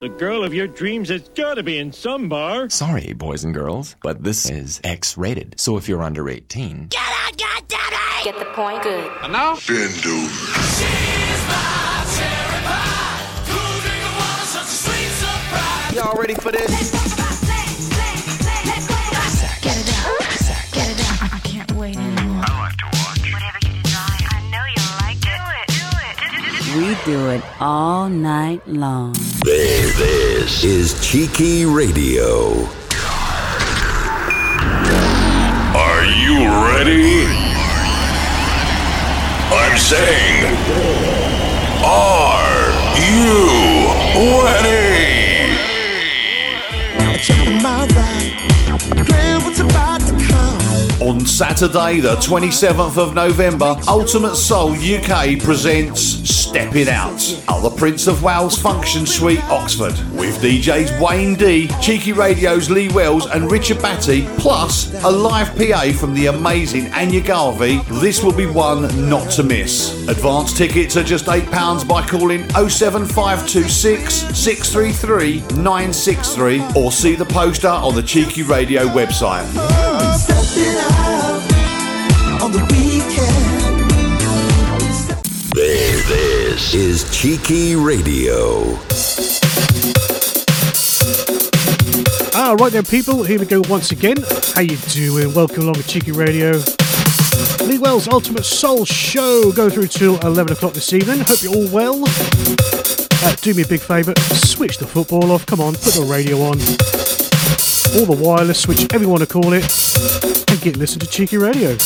The girl of your dreams has got to be in some bar. Sorry, boys and girls, but this is X rated. So if you're under 18, Get out, goddammit! Get the point? Good. And now? Bend over. Y'all ready for this? Do it. All night long. This, this is Cheeky Radio. Are you ready? I'm saying, are you ready? On Saturday, the 27th of November, Ultimate Soul UK presents Step It Out at the Prince of Wales Function Suite, Oxford, with DJs Wayne D, Cheeky Radio's Lee Wells, and Richard Batty, plus a live PA from the amazing Anya Garvey. This will be one not to miss. Advance tickets are just £8 by calling 07526 633 963 or see the poster on the Cheeky Radio website. This, this is Cheeky Radio. Ah, right then, people. Here we go once again. How you doing? Welcome along to Cheeky Radio. Lee Wells Ultimate Soul Show. Go through till 11 o'clock this evening. Hope you're all well. Uh, do me a big favour. Switch the football off. Come on, put the radio on. Or the wireless, whichever everyone to call it. And get listen to Cheeky Radio.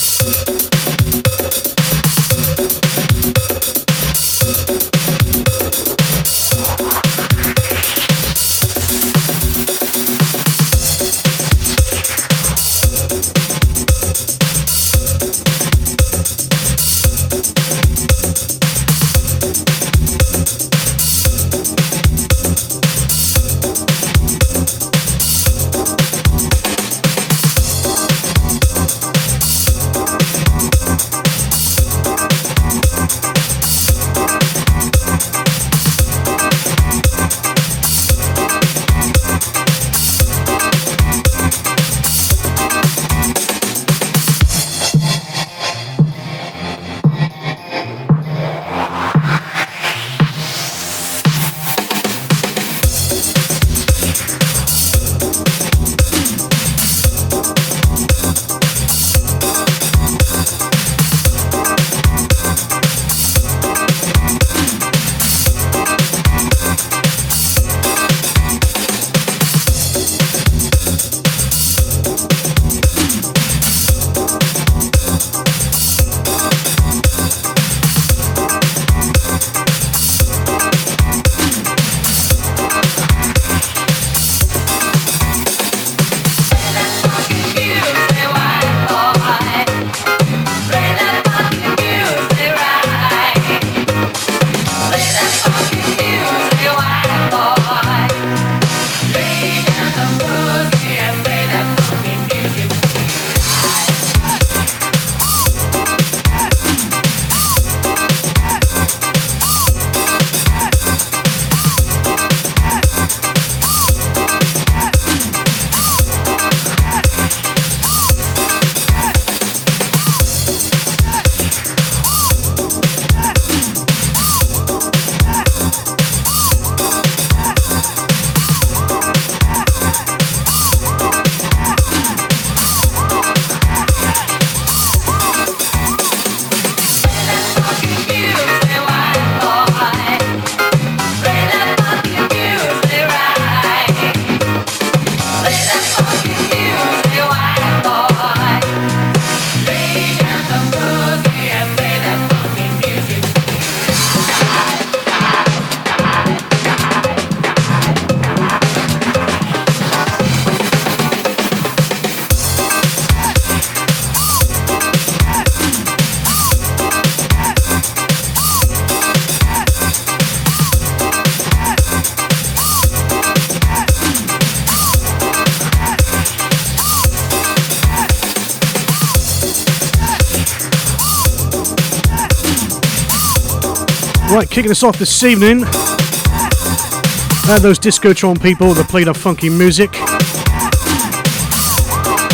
Kicking us off this evening. Uh, those Discotron people that played our funky music.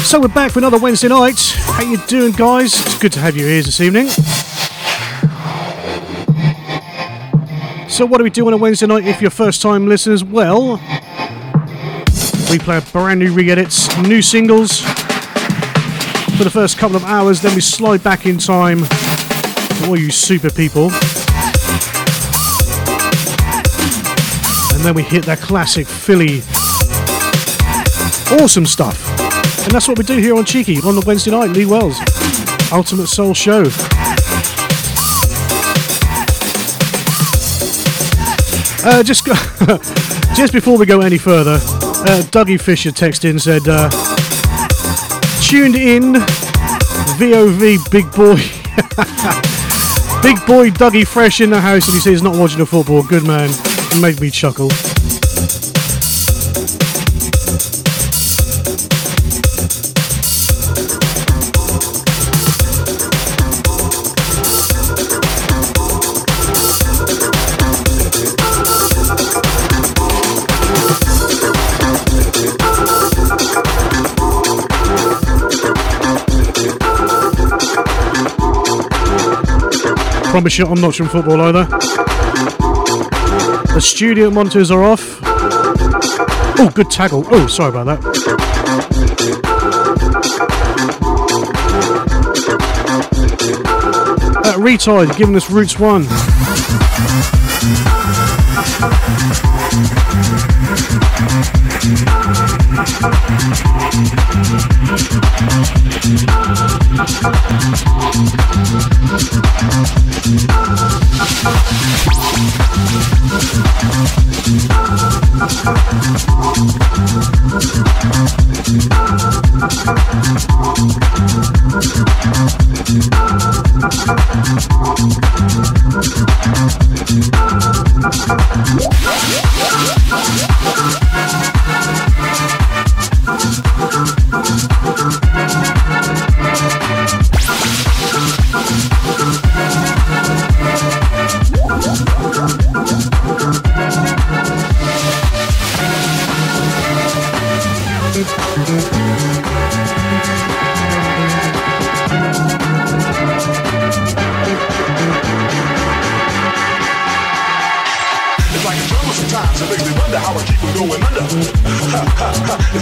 So we're back for another Wednesday night. How you doing, guys? It's good to have you here this evening. So what do we do on a Wednesday night if you're first time listeners? Well, we play brand new re-edits, new singles for the first couple of hours, then we slide back in time for all you super people. And then we hit that classic Philly awesome stuff. And that's what we do here on Cheeky on the Wednesday night, Lee Wells, Ultimate Soul Show. Uh, just just before we go any further, uh, Dougie Fisher texted in said, uh, tuned in, VOV Big Boy. Big boy Dougie Fresh in the house and he says he's not watching the football. Good man. It made me chuckle. Promise you, I'm not from football either. The studio monitors are off. Oh, good tackle. Oh, sorry about that. Uh, Retard giving us Roots 1. It's like a jungle sometimes, it makes me wonder how I keep from going under. it's Thank you.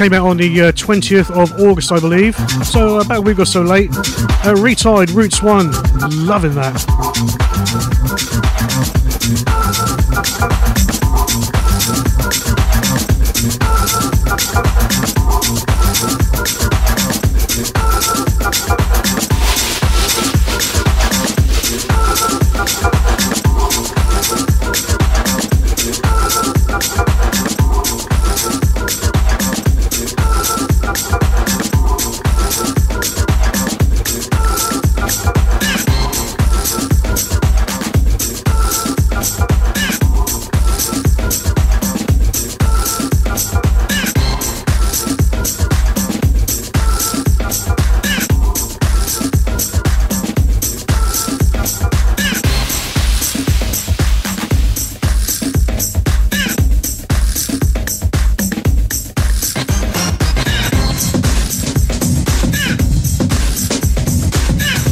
Came out on the uh, 20th of August, I believe. So about a week or so late. Uh, Retired Roots 1. Loving that.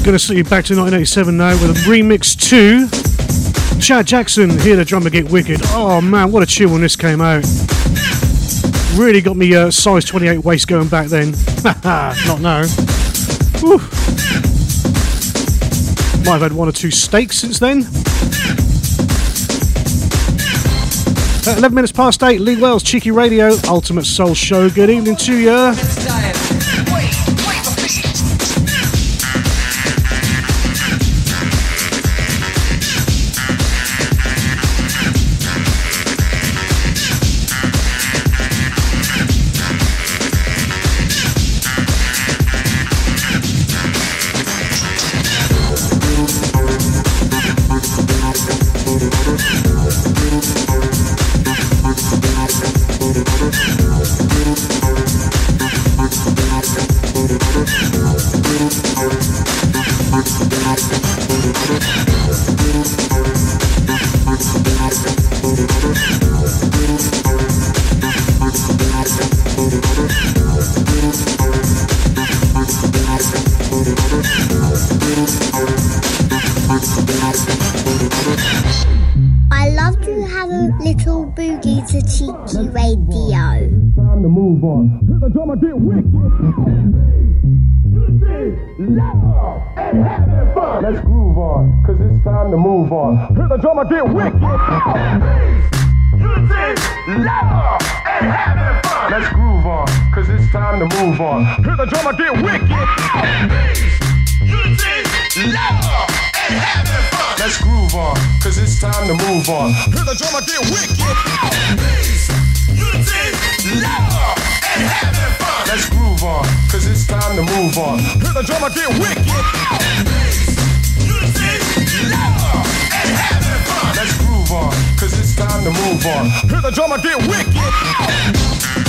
Gonna see you back to 1987 now with a remix to Chad Jackson. Hear the drummer get wicked. Oh man, what a tune when this came out. Really got me uh, size 28 waist going back then. Not now. Whew. Might have had one or two steaks since then. Uh, 11 minutes past 8, Lee Wells, Cheeky Radio, Ultimate Soul Show. Good evening to you. On. Hear the drummer get wicked. Love and having fun. Let's groove on, cause it's time to move on. Hear the drummer get wicked. Love and having fun. Let's groove on, cause it's time to move on. Hear the drummer get wicked. Love and having fun. Let's groove on, cause it's time to move on. Hear the drummer get wicked. Let's groove on, cause it's time to move on. Hear the drummer get wicked.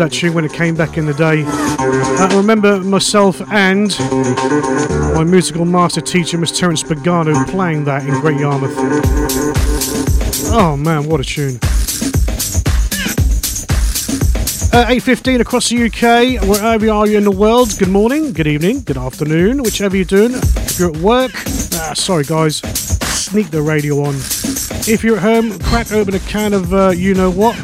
That tune when it came back in the day. Uh, I remember myself and my musical master teacher, Miss Terence Pagano, playing that in Great Yarmouth. Oh man, what a tune! Uh, 8.15 across the UK, wherever you are in the world, good morning, good evening, good afternoon, whichever you're doing. If you're at work, ah, sorry guys, sneak the radio on. If you're at home, crack open a can of uh, you know what,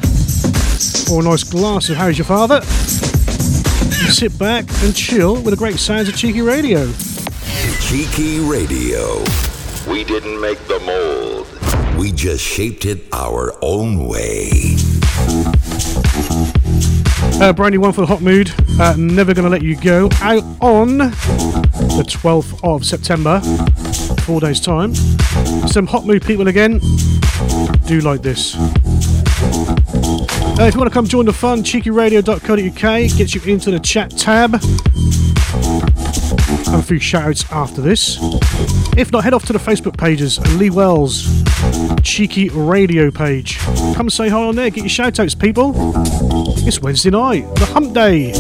or a nice glass of How's Your Father. And sit back and chill with the great sounds of Cheeky Radio. Cheeky Radio. We didn't make the mold. We just shaped it our own way. Uh, brand new one for the Hot Mood. Uh, Never Gonna Let You Go. Out on the 12th of September. Four days' time. Some Hot Mood people again. Do like this. Uh, if you want to come join the fun, cheekyradio.co.uk gets you into the chat tab. Have a few shoutouts after this. If not, head off to the Facebook pages Lee Wells Cheeky Radio page. Come say hi on there, get your shoutouts, people. It's Wednesday night, the hump day.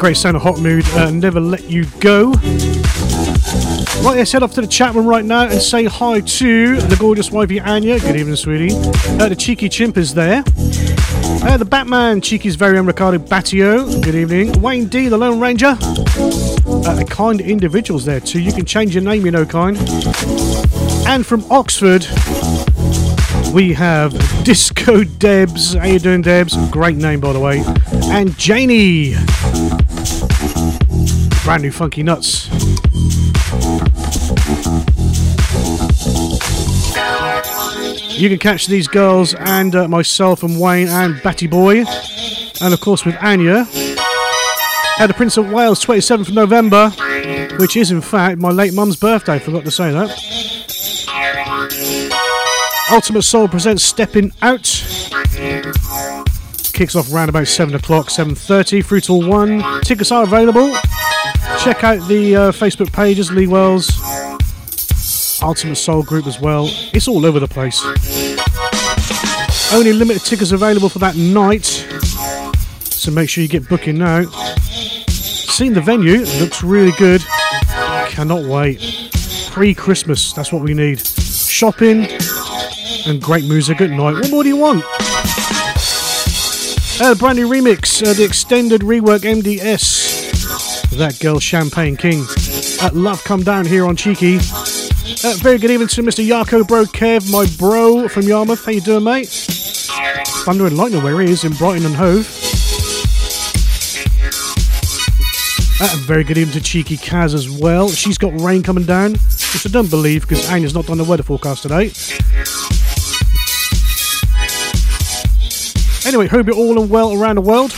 Great sound of Hot Mood. Uh, Never Let You Go. Right, let's head off to the chat room right now and say hi to the gorgeous wifey Anya. Good evening, sweetie. Uh, the cheeky chimp is there. Uh, the Batman, Cheeky's very own Ricardo Battio. Good evening. Wayne D, the Lone Ranger. Uh, kind individuals there too. You can change your name, you know, kind. And from Oxford, we have Disco Debs. How you doing, Debs? Great name, by the way. And Janie. Brand new Funky Nuts. You can catch these girls and uh, myself and Wayne and Batty Boy, and of course with Anya at the Prince of Wales 27th of November, which is in fact my late mum's birthday. Forgot to say that. Ultimate Soul presents Stepping Out. Kicks off around about 7 o'clock, 7.30 through till 1. Tickets are available. Check out the uh, Facebook pages, Lee Wells, Ultimate Soul Group as well. It's all over the place. Only limited tickets available for that night, so make sure you get booking now. Seen the venue, looks really good. Cannot wait. Pre Christmas, that's what we need. Shopping and great music at night. What more do you want? Uh, brand new remix, uh, the extended rework MDS. That girl, Champagne King. At Love Come Down here on Cheeky. Uh, very good evening to Mr. Yarko Bro Kev, my bro from Yarmouth. How you doing, mate? Thunder and lightning where he is in Brighton and Hove. Uh, very good evening to Cheeky Kaz as well. She's got rain coming down, which I don't believe because Anya's not done the weather forecast today. Anyway, hope you're all and well around the world.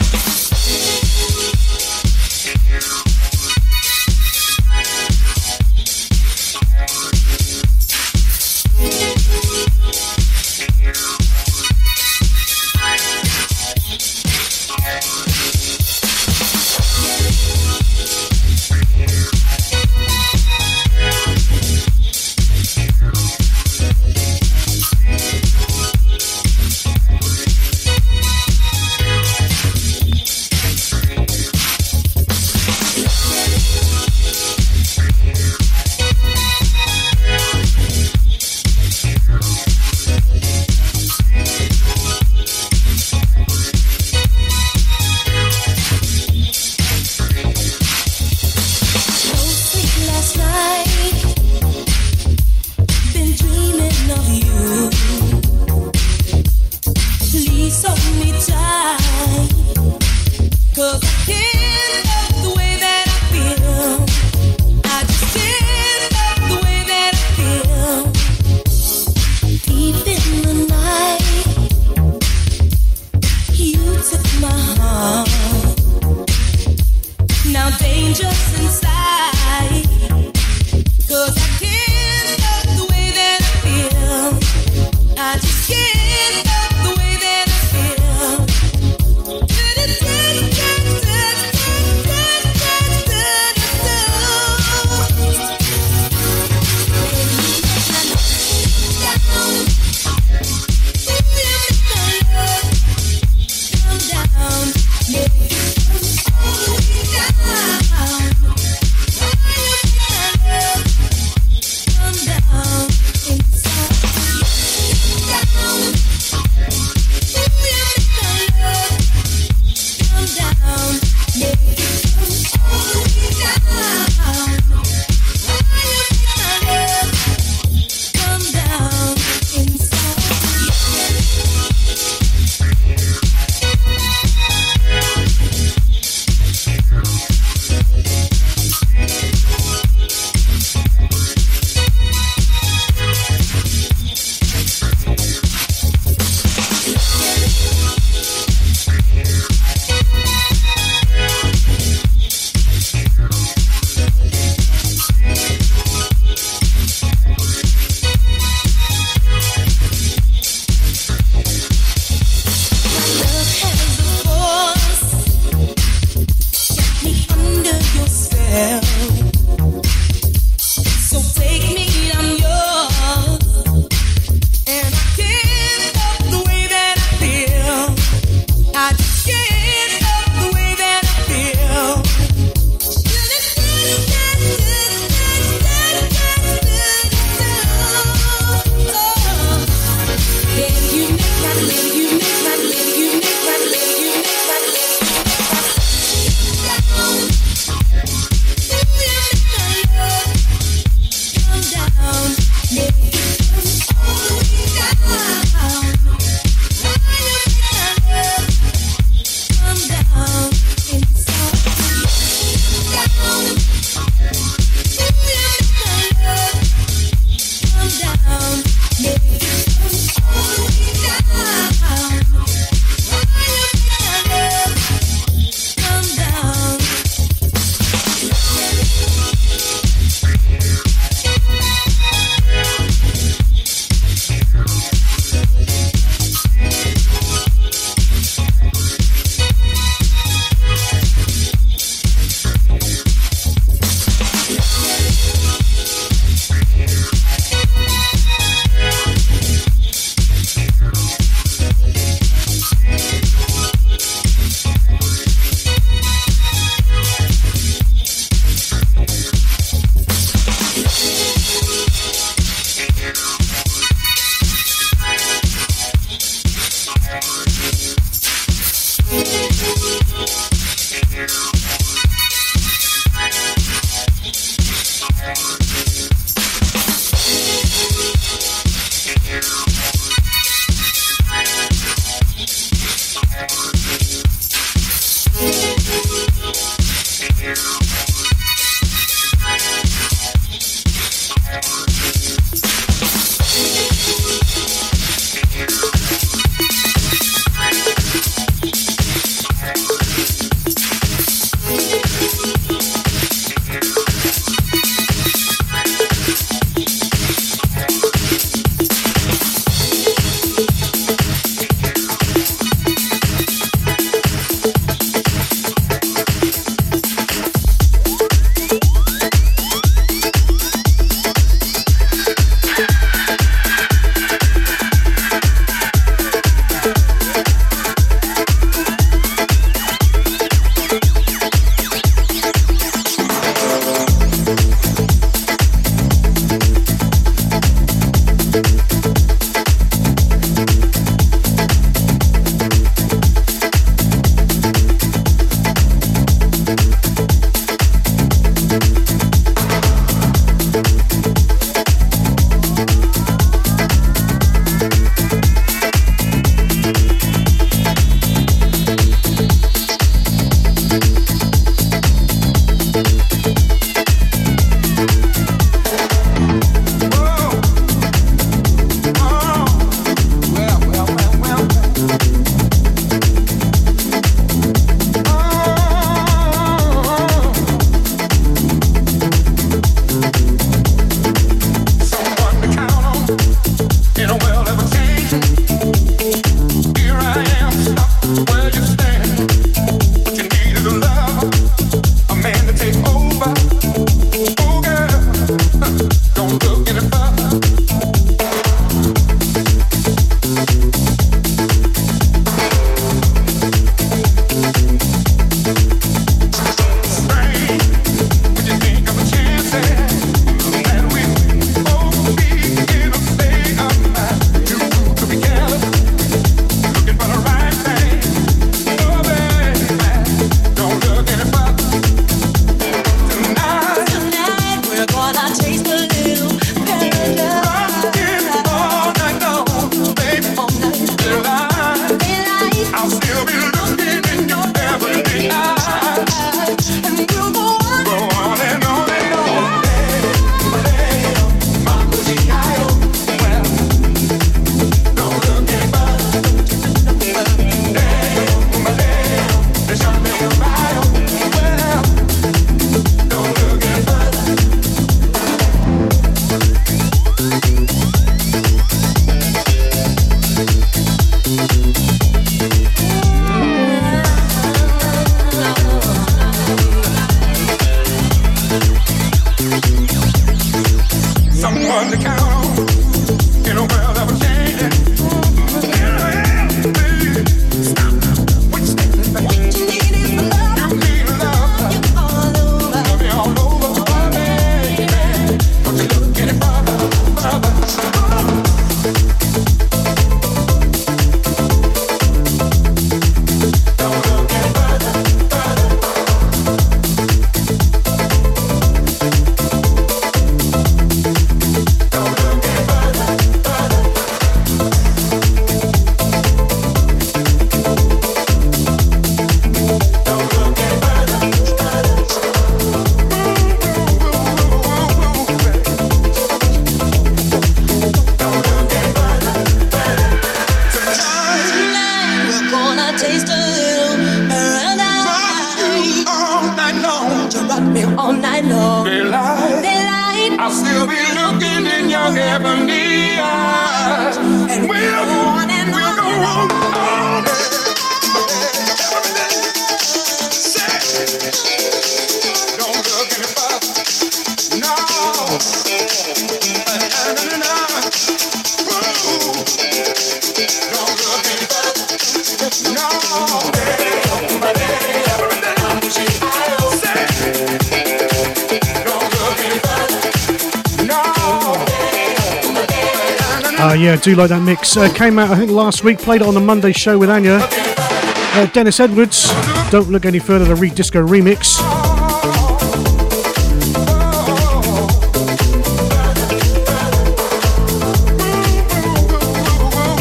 Do like that mix. Uh, came out, I think, last week. Played it on the Monday show with Anya. Uh, Dennis Edwards, Don't Look Any Further, the Redisco remix.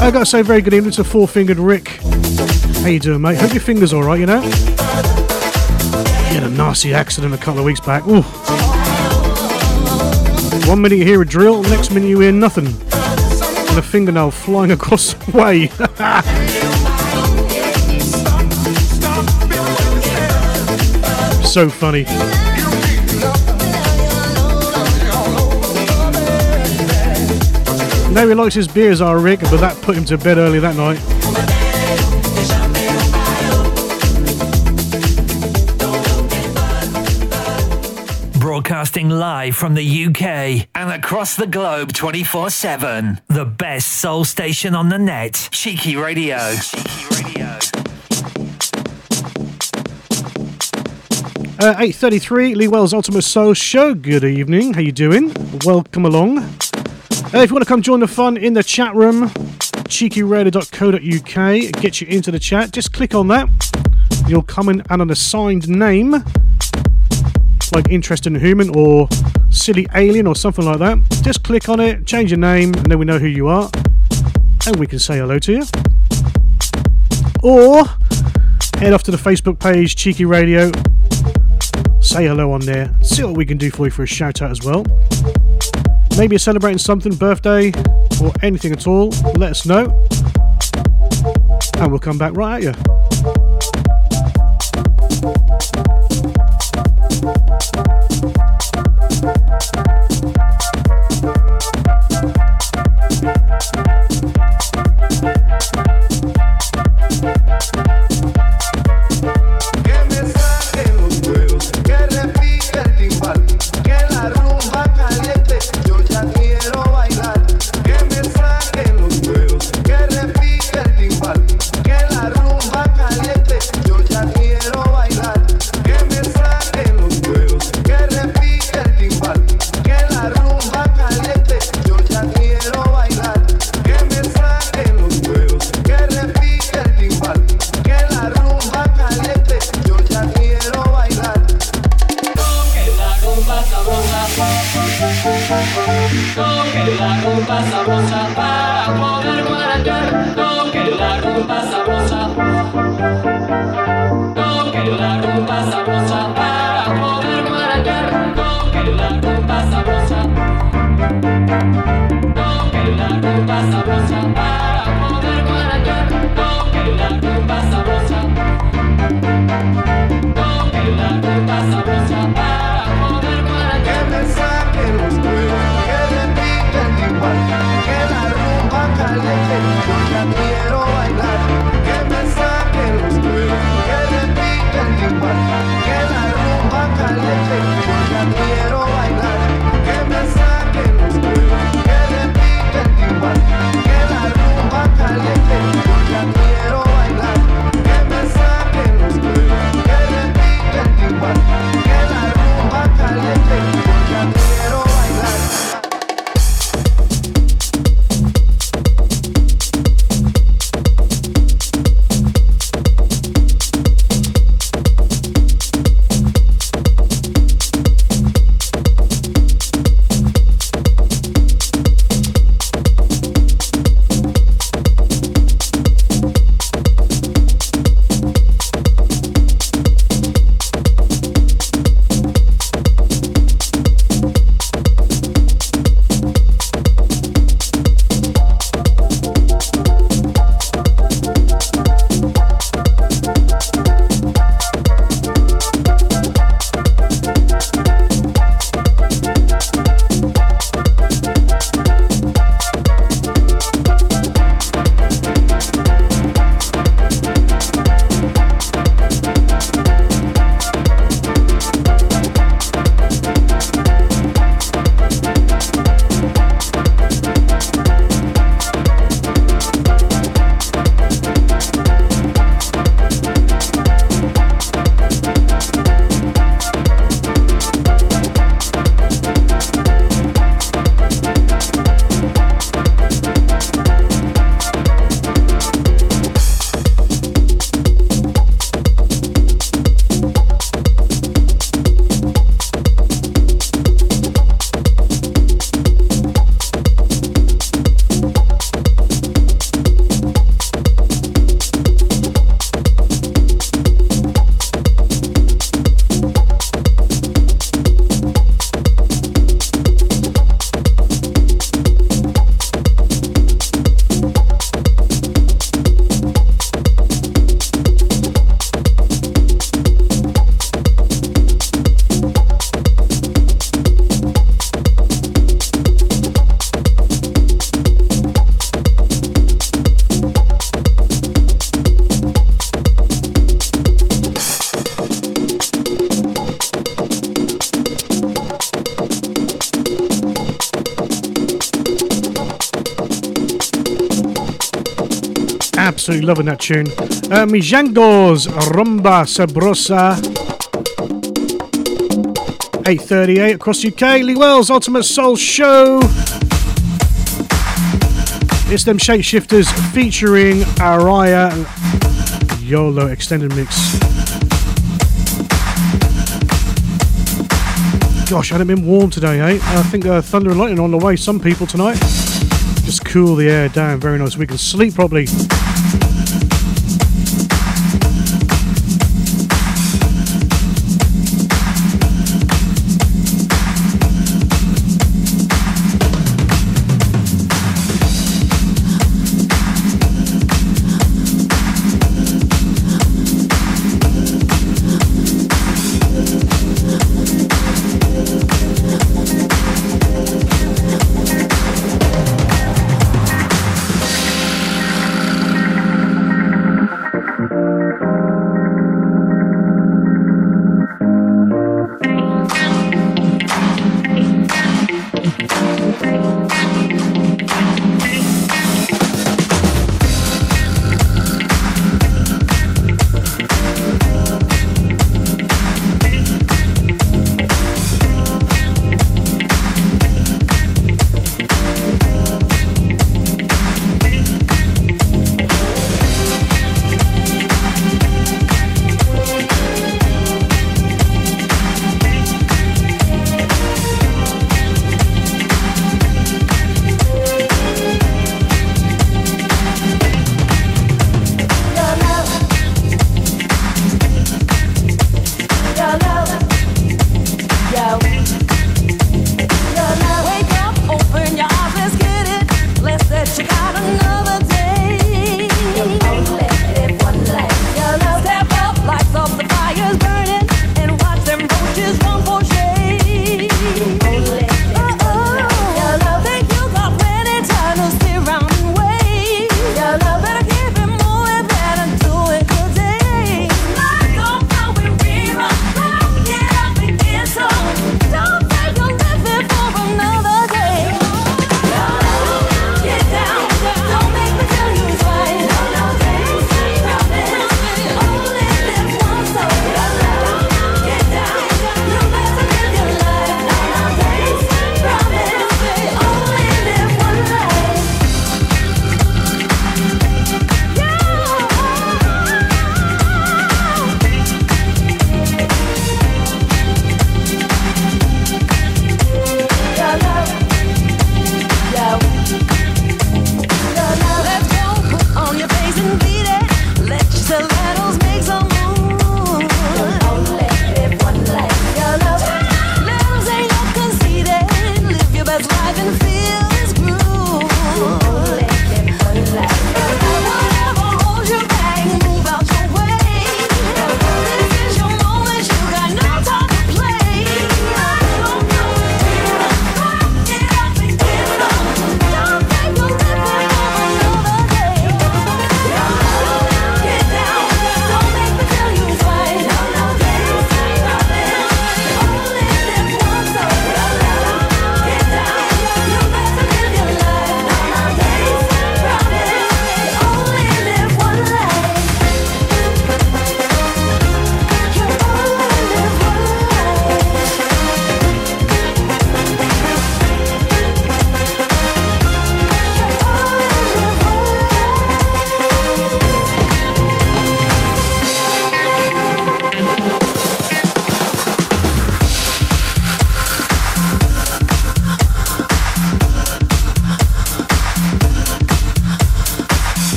I gotta say, very good evening to Four Fingered Rick. How you doing, mate? Hope your finger's alright, you know? You had a nasty accident a couple of weeks back. Ooh. One minute you hear a drill, next minute you hear nothing and a fingernail flying across the way. so funny. Now he likes his beers, our Rick, but that put him to bed early that night. Broadcasting live from the UK and across the globe 24 7. The best soul station on the net. Cheeky Radio. Cheeky Radio. Uh, 8.33, Lee Wells Ultimate Soul Show. Good evening. How you doing? Welcome along. Uh, if you want to come join the fun in the chat room, cheekyradio.co.uk get you into the chat. Just click on that. You'll come in and an assigned name like Interesting Human or Silly Alien or something like that, just click on it, change your name, and then we know who you are, and we can say hello to you. Or head off to the Facebook page, Cheeky Radio, say hello on there, see what we can do for you for a shout out as well. Maybe you're celebrating something, birthday, or anything at all, let us know, and we'll come back right at you. Absolutely loving that tune. Uh, Mijangos Rumba Sabrosa. 8.38 across UK. Lee Wells Ultimate Soul Show. It's them Shapeshifters featuring Araya YOLO extended mix. Gosh, hadn't been warm today, eh? I think uh, thunder and lightning on the way. Some people tonight. Just cool the air down. Very nice. We can sleep properly.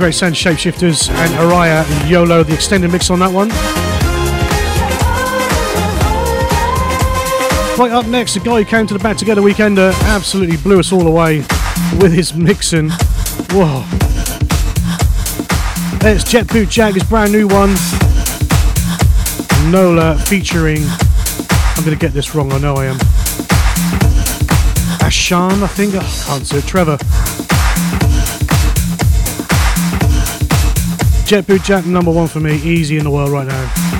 Great sound, Shapeshifters, and Araya and YOLO, the extended mix on that one. Right up next, a guy who came to the Back Together Weekender absolutely blew us all away with his mixing. Whoa. It's Jet Boot Jack, his brand new one. Nola featuring, I'm going to get this wrong, I know I am. Ashan, I think. I can't say. Trevor. Jet Boot Jack, number one for me. Easy in the world right now.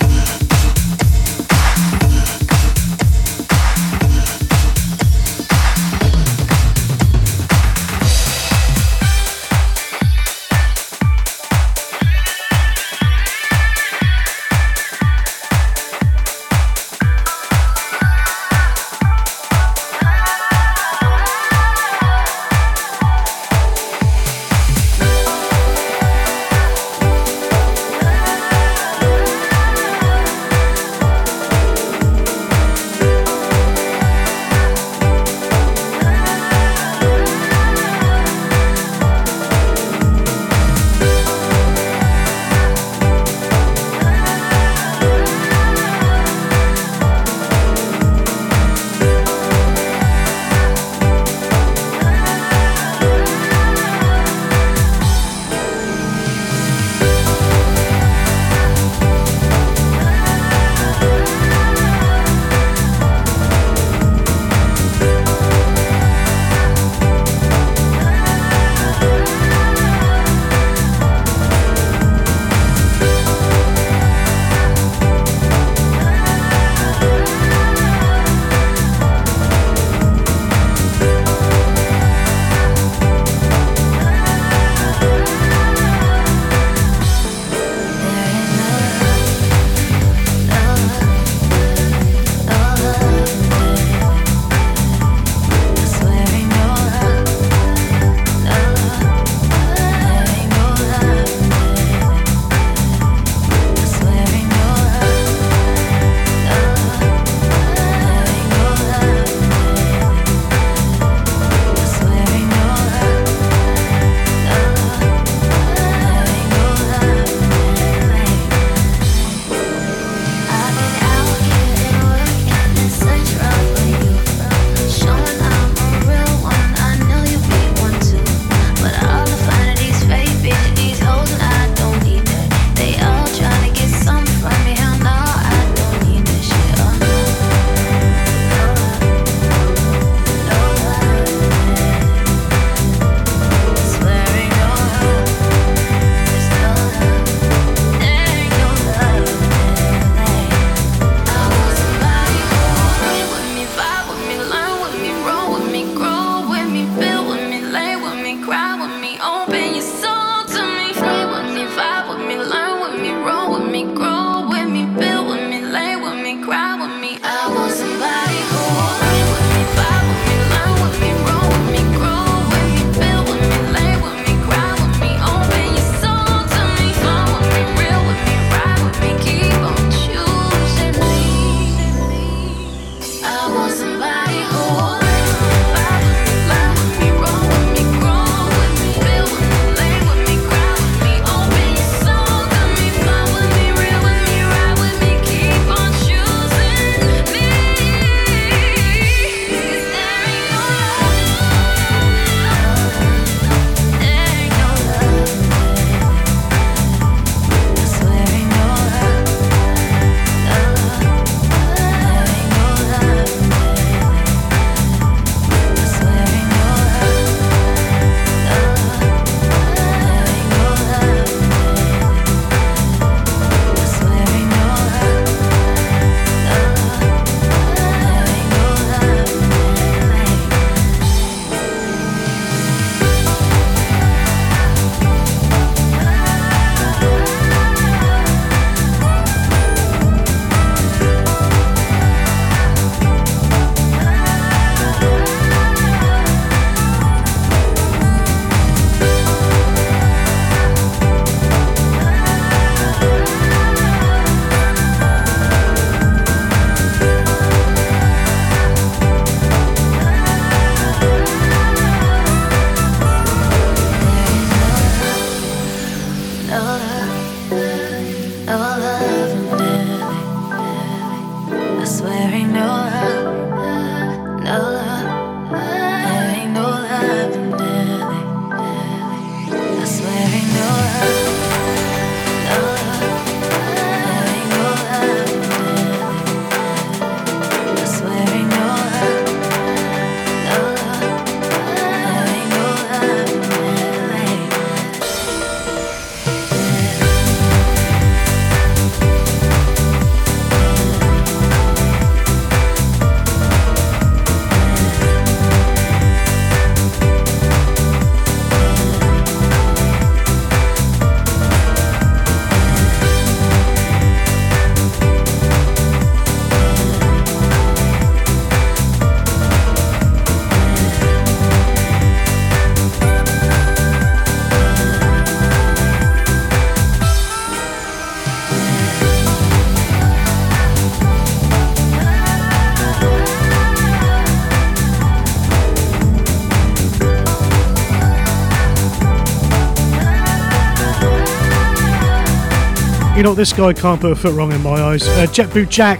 You know, this guy can't put a foot wrong in my eyes. Uh, Jet Boot Jack.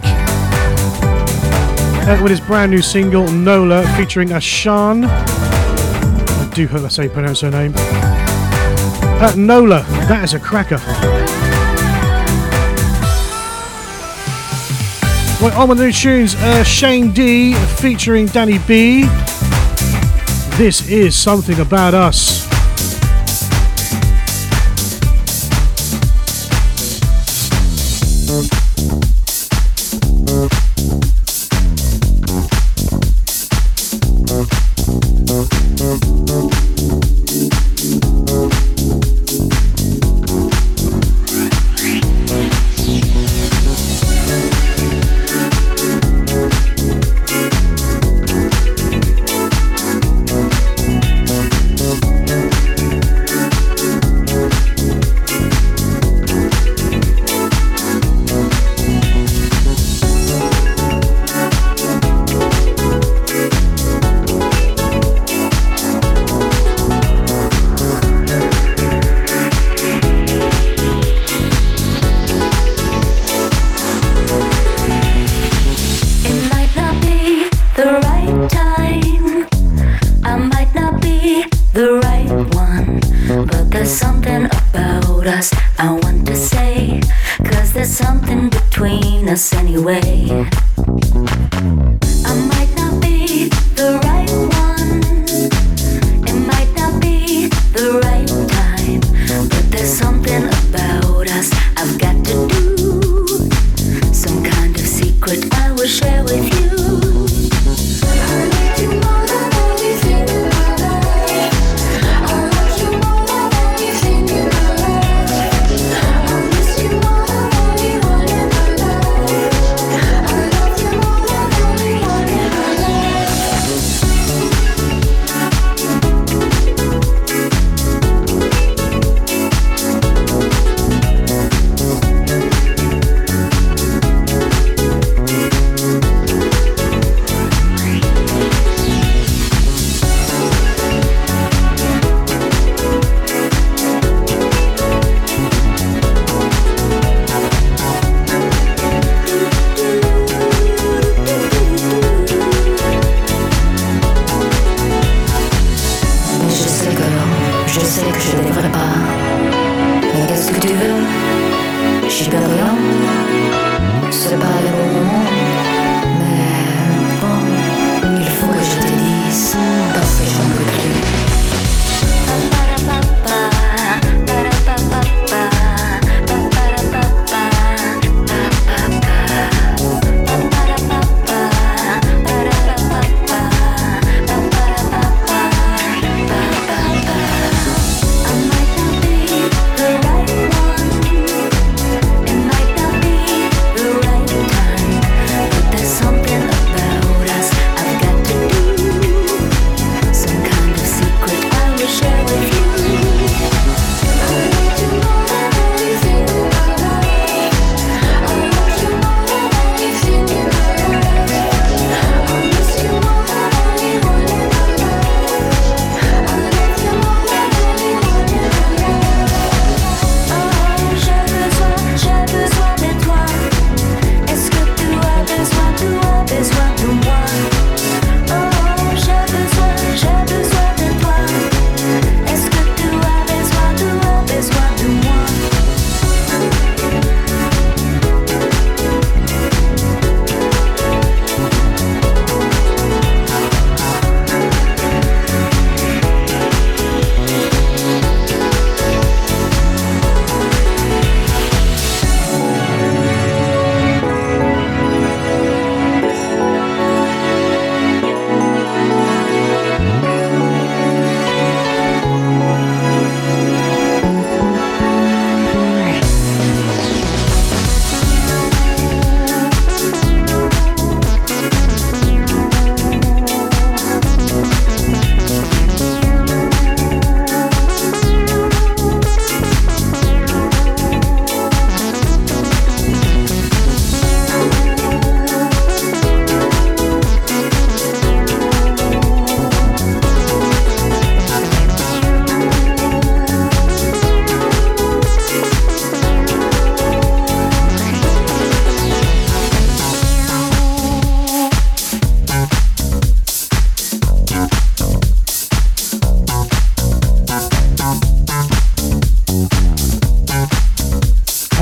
Uh, with his brand new single Nola featuring Ashan. I do hope that's how you pronounce her name. Uh, Nola, that is a cracker. Right, on with the new tunes. Uh, Shane D featuring Danny B. This is something about us.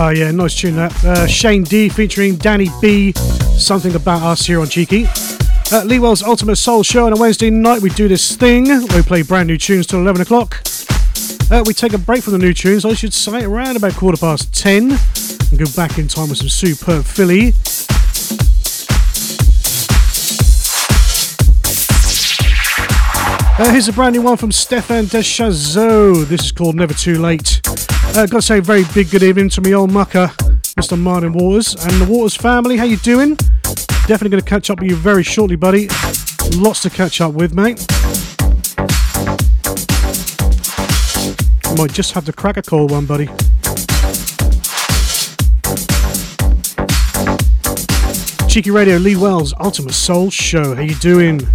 Oh yeah, nice tune that. Uh, Shane D featuring Danny B. Something about us here on Cheeky. At Lee Wells Ultimate Soul Show on a Wednesday night, we do this thing. We play brand new tunes till 11 o'clock. Uh, we take a break from the new tunes, I should say, around about quarter past 10, and go back in time with some superb Philly. Uh, here's a brand new one from Stefan Deschazeau. This is called Never Too Late. Uh, got to say very big good evening to my old mucker, Mr. Martin Waters, and the Waters family. How you doing? Definitely going to catch up with you very shortly, buddy. Lots to catch up with, mate. Might just have to crack a cold one, buddy. Cheeky Radio, Lee Wells, Ultimate Soul Show. How you doing?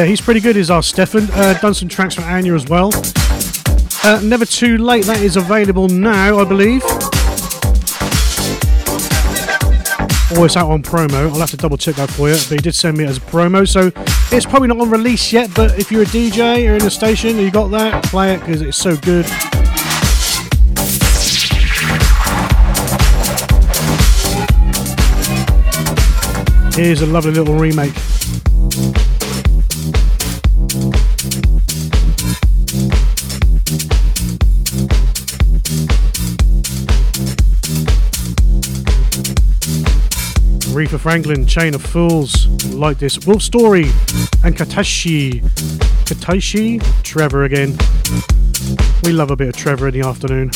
Yeah, he's pretty good, is our Stefan. Uh, done some tracks for Anya as well. Uh, Never Too Late, that is available now, I believe. Or it's out on promo. I'll have to double check that for you. But he did send me as a promo, so it's probably not on release yet. But if you're a DJ or in a station you got that, play it because it's so good. Here's a lovely little remake. Aretha Franklin, Chain of Fools, like this. Wolf Story and Katashi. Katashi? Trevor again. We love a bit of Trevor in the afternoon.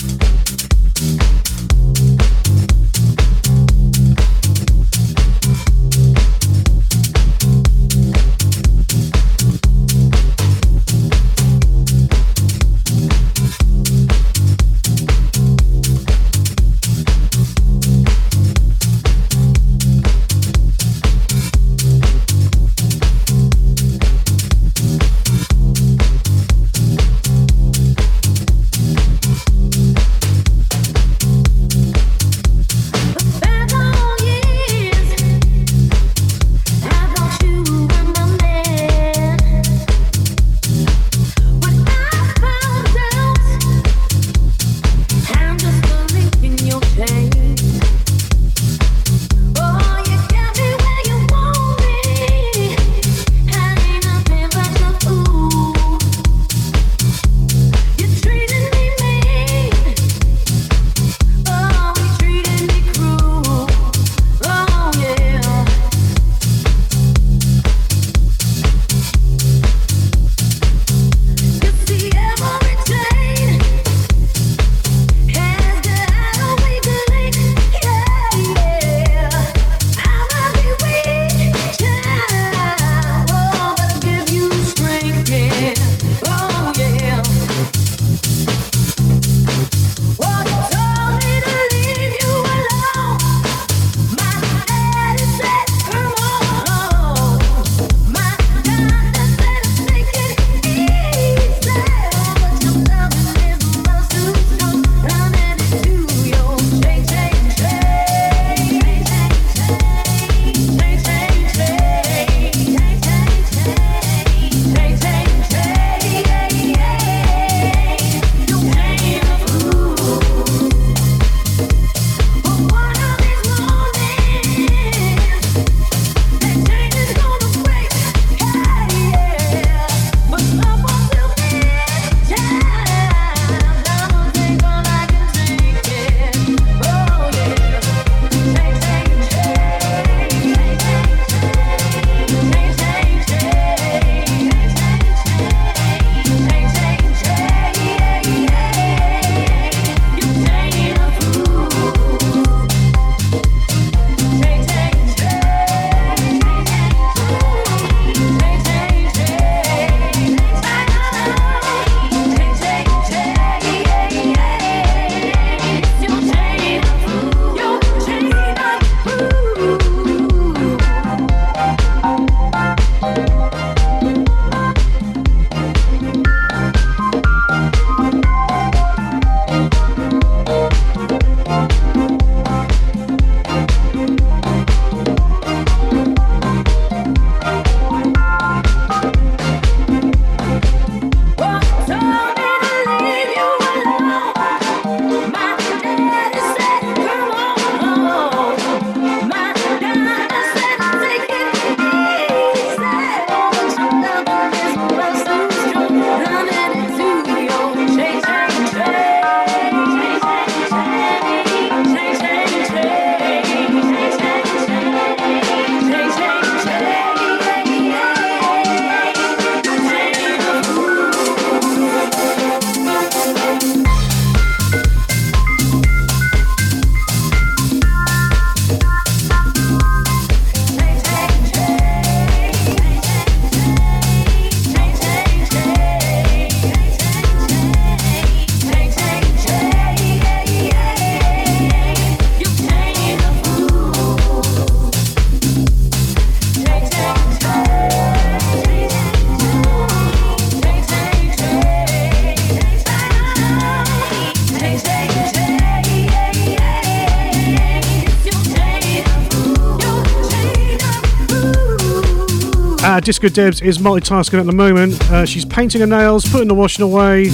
Disco Debs is multitasking at the moment. Uh, she's painting her nails, putting the washing away,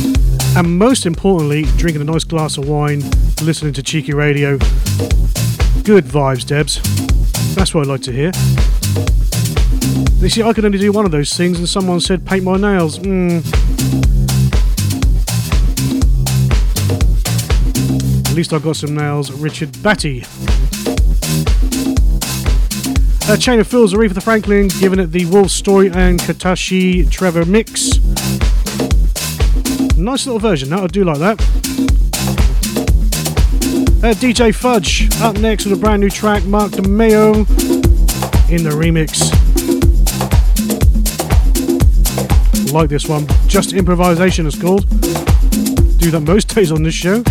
and most importantly, drinking a nice glass of wine, listening to cheeky radio. Good vibes, Debs. That's what I like to hear. You see, I could only do one of those things, and someone said paint my nails. Mm. At least I've got some nails. Richard Batty. A chain of fills, Aretha Franklin, giving it the Wolf Story and Katashi Trevor mix. Nice little version, that I do like that. Uh, DJ Fudge up next with a brand new track, Mark DeMeo in the remix. Like this one, just improvisation is called. Do that most days on this show.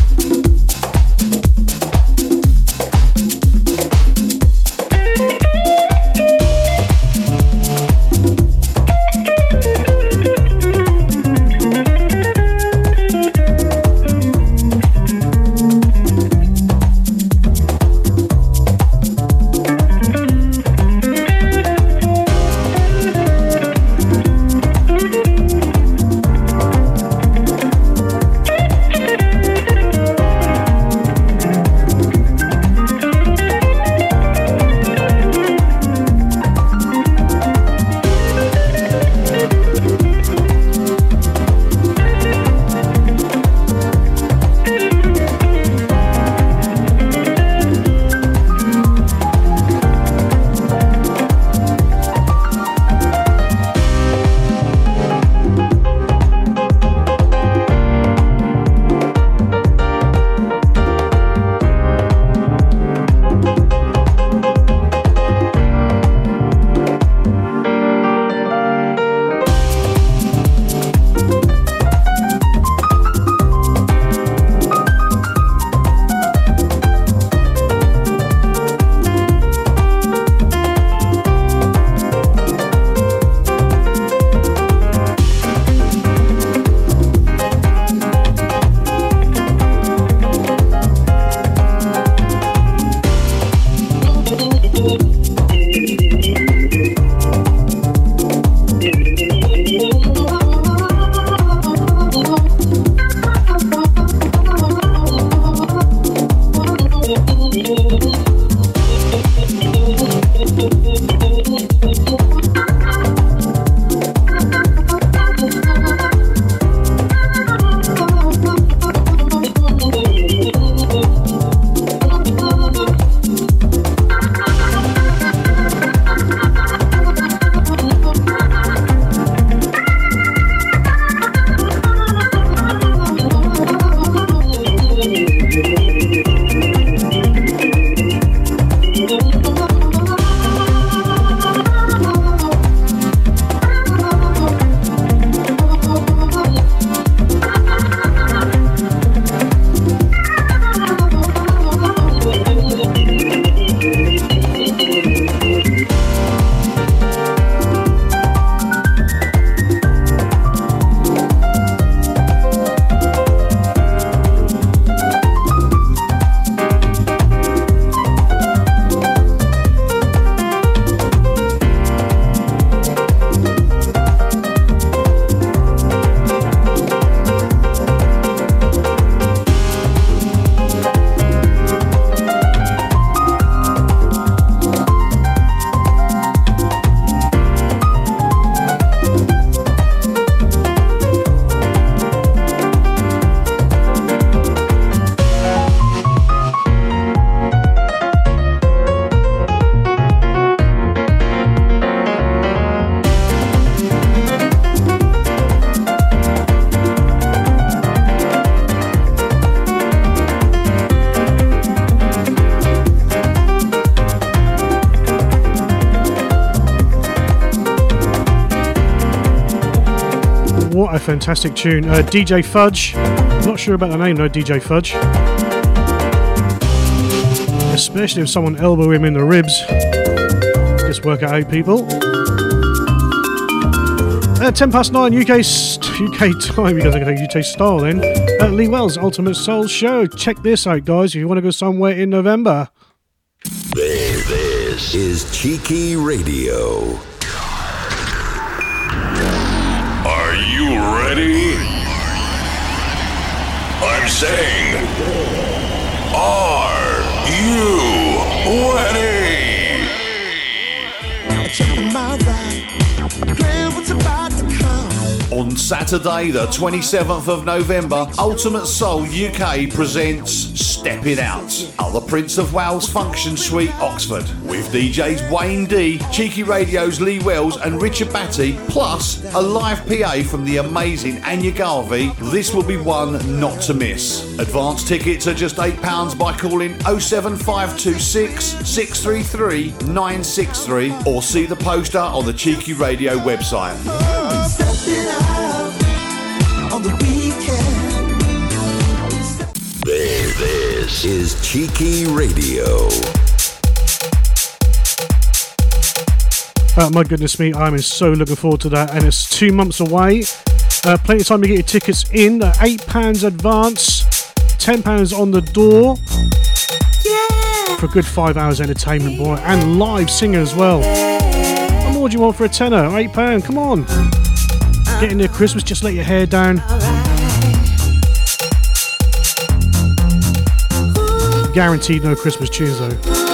Fantastic tune. Uh, DJ Fudge. Not sure about the name though, DJ Fudge. Especially if someone elbow him in the ribs. Just work it out, people. Uh, 10 past 9 UK, UK time, because I got UK style then. Lee Wells Ultimate Soul Show. Check this out, guys, if you want to go somewhere in November. This is Cheeky Radio. Saturday, the 27th of November, Ultimate Soul UK presents Step It Out at the Prince of Wales Function Suite, Oxford, with DJs Wayne D, Cheeky Radio's Lee Wells, and Richard Batty, plus a live PA from the amazing Anya Garvey. This will be one not to miss. Advance tickets are just £8 by calling 07526 633 963 or see the poster on the Cheeky Radio website. This is Cheeky Radio. Oh, my goodness me, I'm so looking forward to that, and it's two months away. Uh, plenty of time to get your tickets in. Uh, £8 advance, £10 on the door. Yeah. For a good five hours entertainment, boy, and live singer as well. What more do you want for a tenner? £8, come on. Getting near Christmas, just let your hair down. Guaranteed no Christmas tunes though.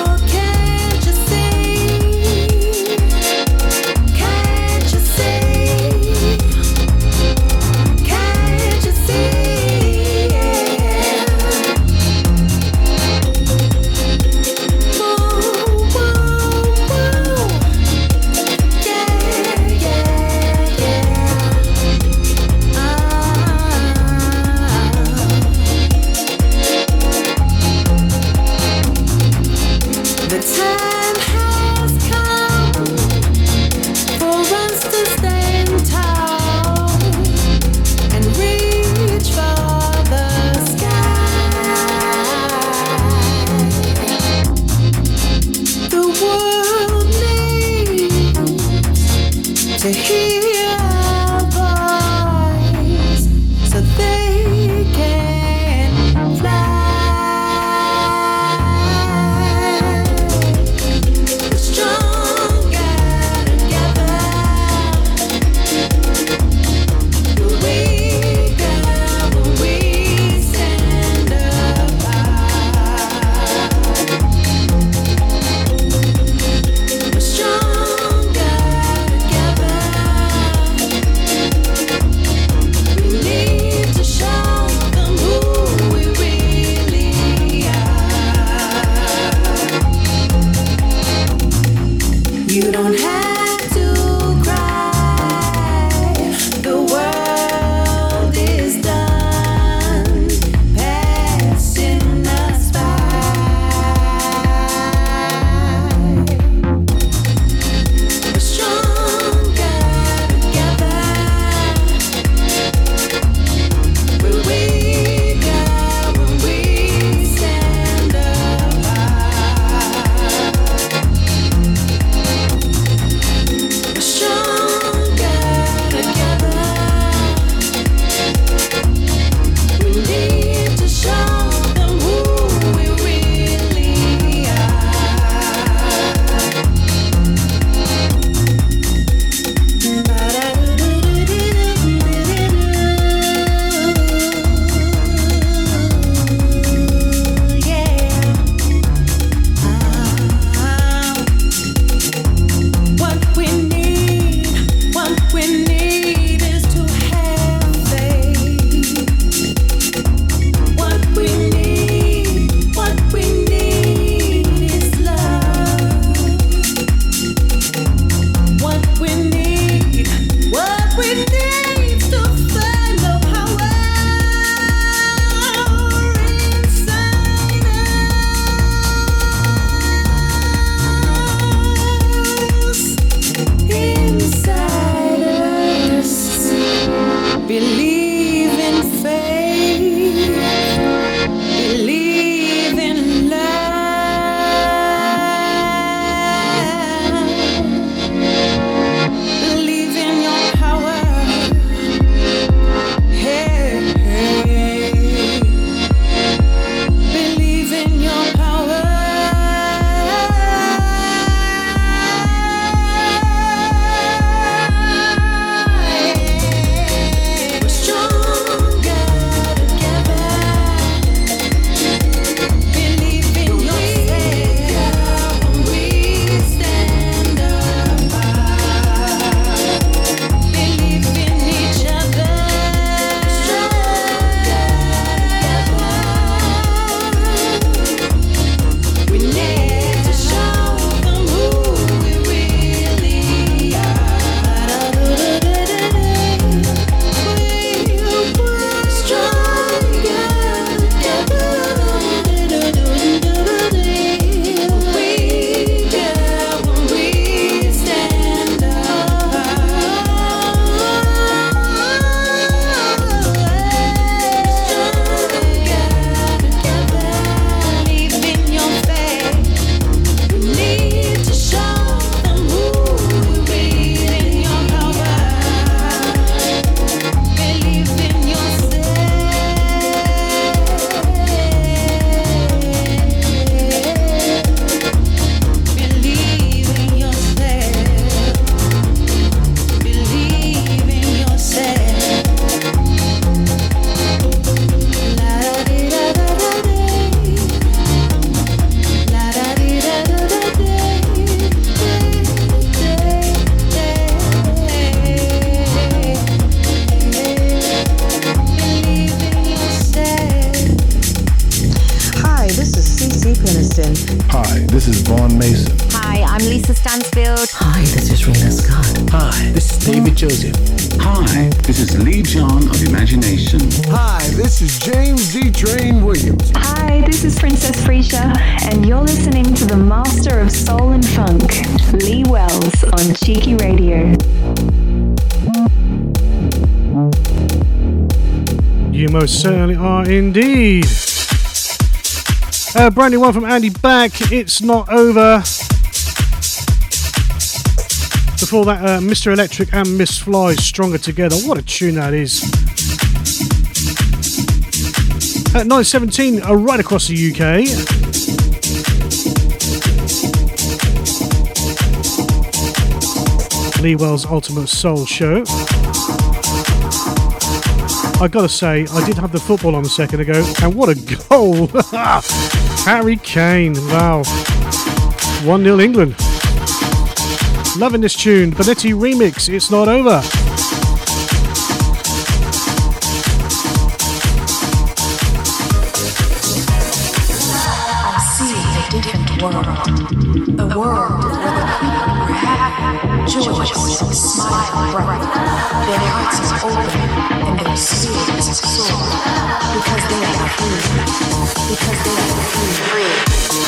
Brand new one from Andy Back. It's not over. Before that, uh, Mr. Electric and Miss Fly stronger together. What a tune that is. At 9:17, uh, right across the UK. Lee Wells' Ultimate Soul Show. I gotta say, I did have the football on a second ago, and what a goal! Harry Kane, wow. 1 0 England. Loving this tune, Benetti remix, it's not over. Smile bright. Their hearts are open and their spirits soar. Because they are free. Because they are free.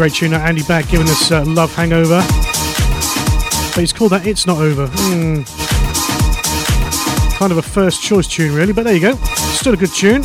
Great tune. Andy Back giving us uh, Love Hangover. But he's called that It's Not Over. Hmm. Kind of a first choice tune, really, but there you go. Still a good tune.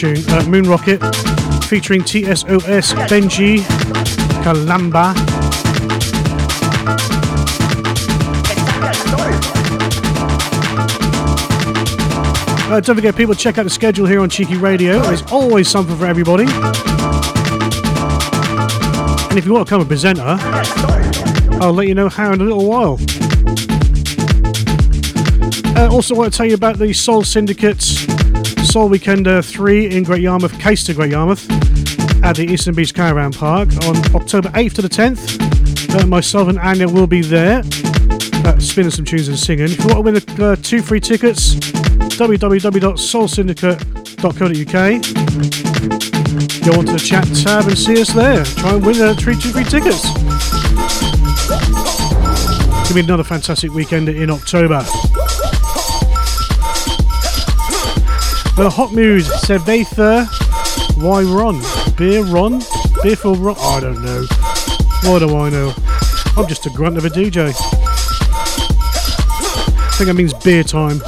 Tune. Uh, Moon Rocket featuring TSOS Benji Kalamba. Uh, don't forget, people, check out the schedule here on Cheeky Radio. There's always something for everybody. And if you want to become a presenter, I'll let you know how in a little while. Uh, also, want to tell you about the Soul Syndicates Soul Weekender 3 in Great Yarmouth, Caister, Great Yarmouth, at the Eastern Beach Caravan Park on October 8th to the 10th. Uh, myself and Anya will be there, uh, spinning some tunes and singing. If you want to win the, uh, two free tickets, www.soulsyndicate.co.uk. Go onto the chat tab and see us there. Try and win uh, three two tickets. Give me another fantastic weekend in October. The Hot Mood, Cerveza, why Ron? Beer Ron? Beer for Ron? I don't know. What do I know? I'm just a grunt of a DJ. I think that means beer time.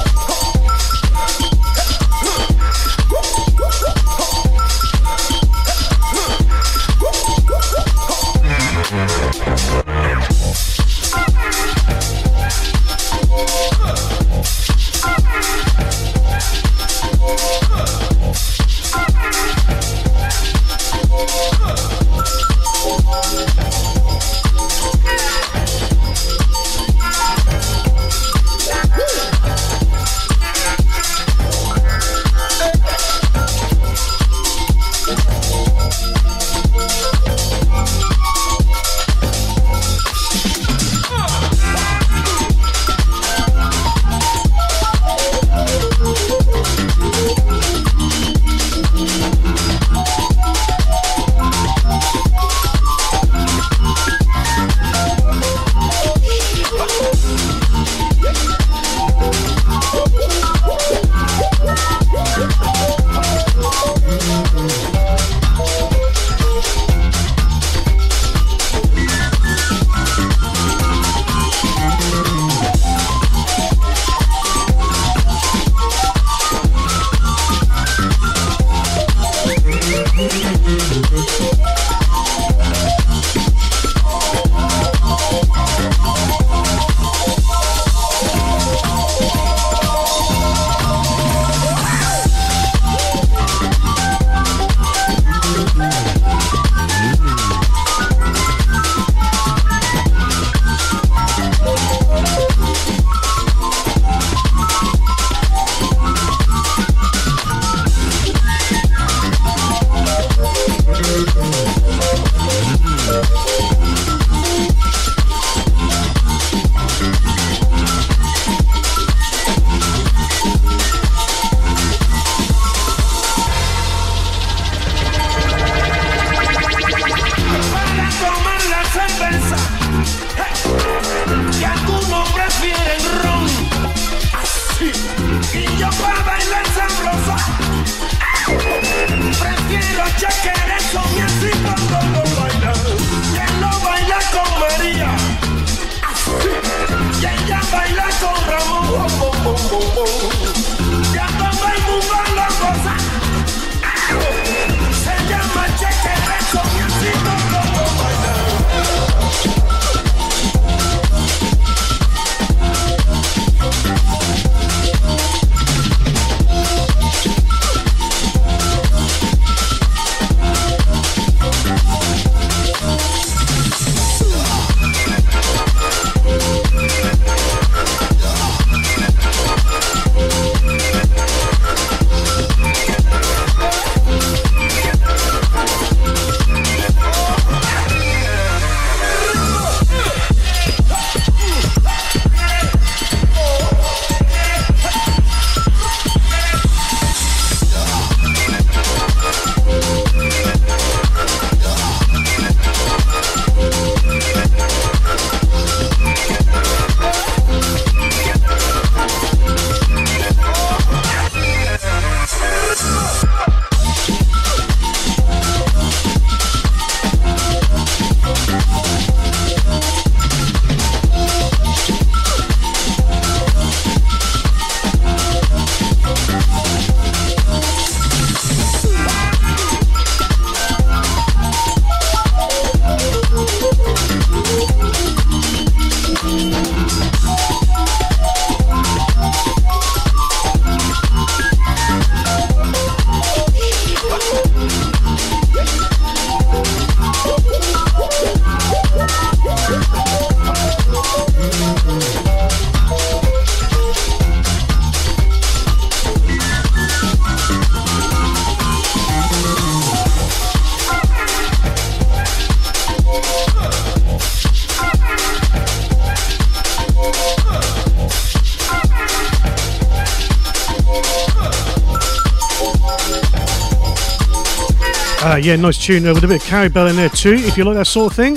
Yeah, nice tune with a bit of Carrie Bell in there too, if you like that sort of thing.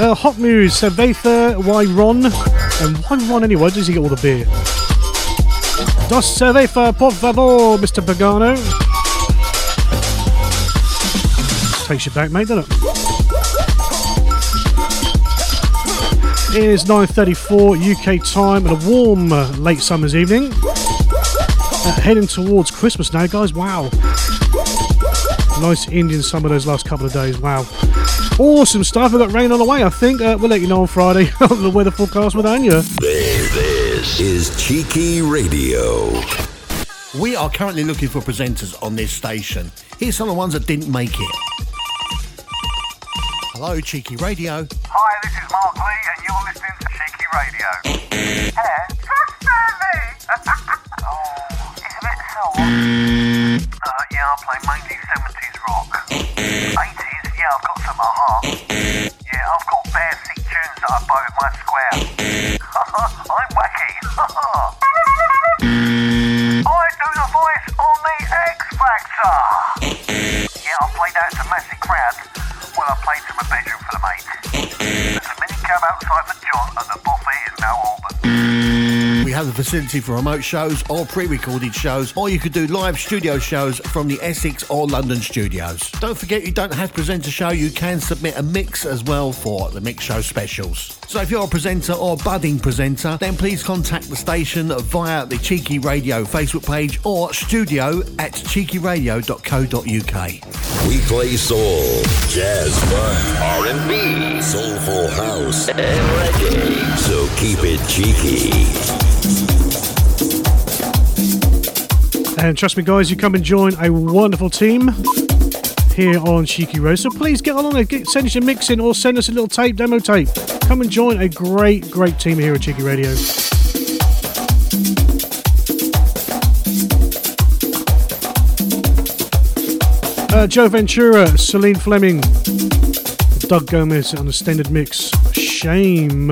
Uh, Hot Muse, Cerveza, Why Ron? And why Ron anyway? Does he get all the beer? Dos cerveza, por favor, Mr. Pagano. Takes you back, mate, doesn't it? It is 9.34 UK time and a warm uh, late summer's evening. Uh, heading towards Christmas now, guys. Wow. Nice Indian summer those last couple of days. Wow. Awesome stuff. We've got rain on the way, I think. Uh, we'll let you know on Friday on the weather forecast with Anya. This, this is Cheeky Radio. We are currently looking for presenters on this station. Here's some of the ones that didn't make it. Hello, Cheeky Radio. Outside for John, and the buffet is now open. We have the facility for remote shows or pre-recorded shows, or you could do live studio shows from the Essex or London studios. Don't forget you don't have to present a show, you can submit a mix as well for the mix show specials. So if you're a presenter or budding presenter, then please contact the station via the Cheeky Radio Facebook page or studio at cheekyradio.co.uk. We play soul, jazz R&B, soulful house, and reggae. So keep it cheeky. And trust me, guys, you come and join a wonderful team here on Cheeky Rose. So please get on there, get, send us your mix in or send us a little tape, demo tape. Come and join a great, great team here at Cheeky Radio. Uh, Joe Ventura, Celine Fleming, Doug Gomez on a standard mix. Shame.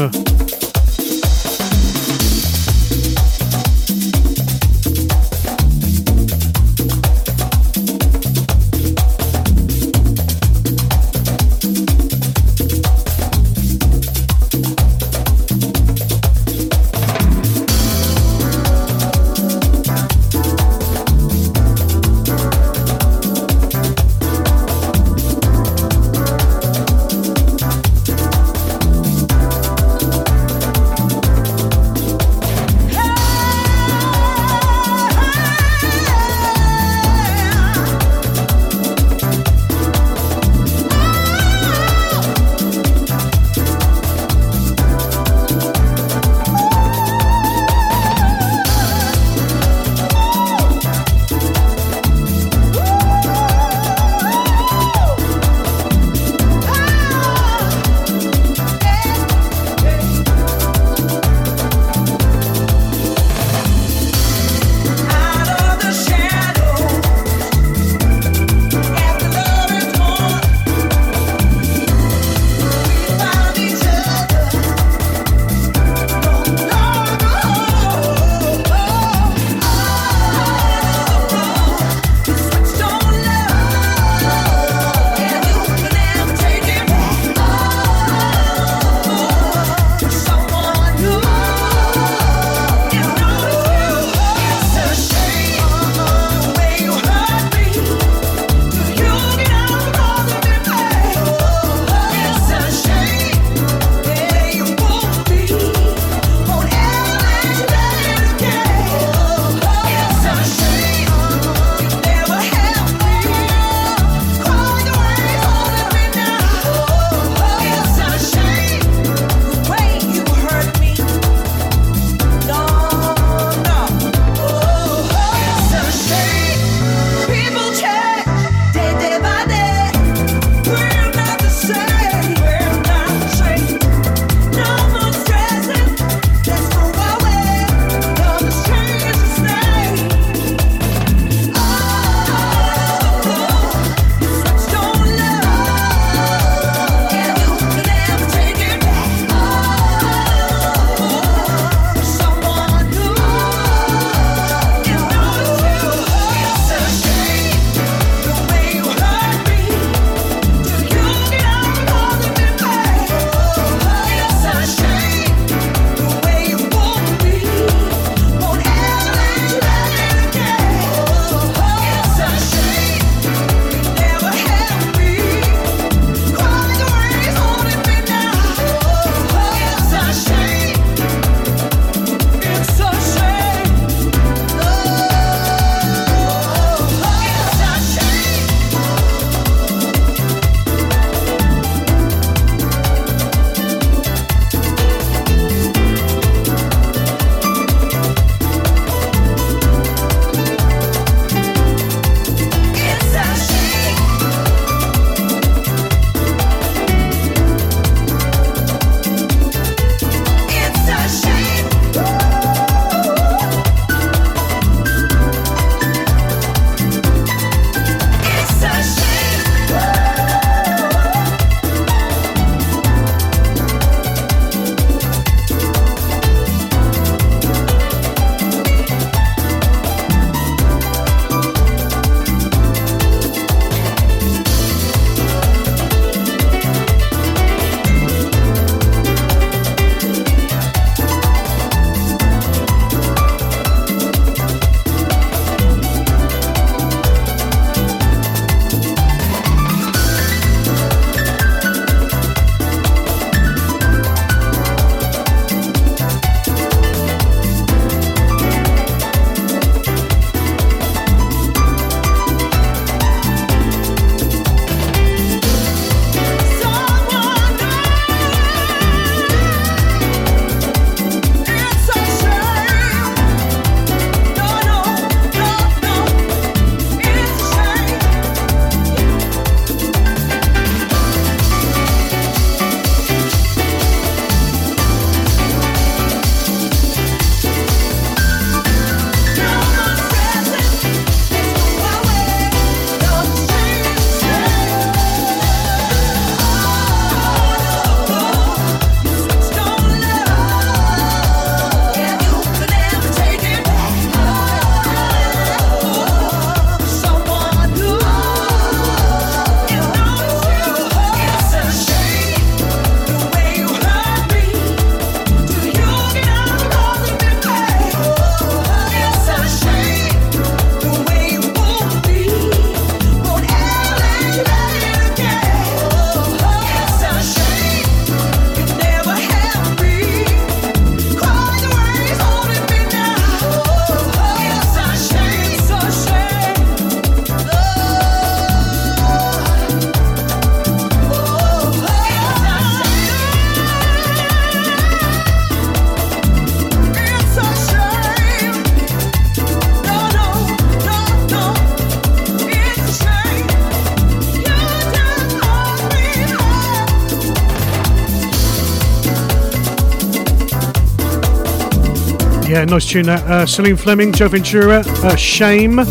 Tune that. Uh, Celine Fleming, Joe Ventura, uh, Shame. Uh,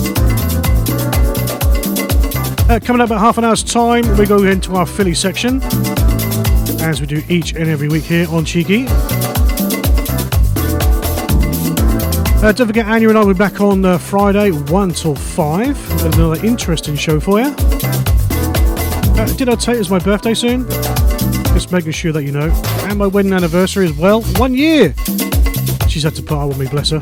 coming up about half an hour's time, we go into our Philly section, as we do each and every week here on Cheeky. Uh, don't forget, Anya and I will be back on uh, Friday, 1 till 5. Another interesting show for you. Uh, did I tell you it's my birthday soon? Just making sure that you know. And my wedding anniversary as well. One year! She's had to up with me, bless her.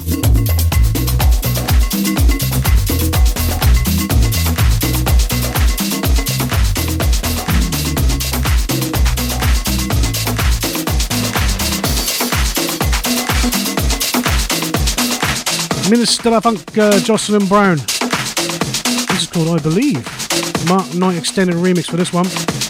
Minister of Funk, uh, Jocelyn Brown. This is called I Believe. Mark Knight extended remix for this one.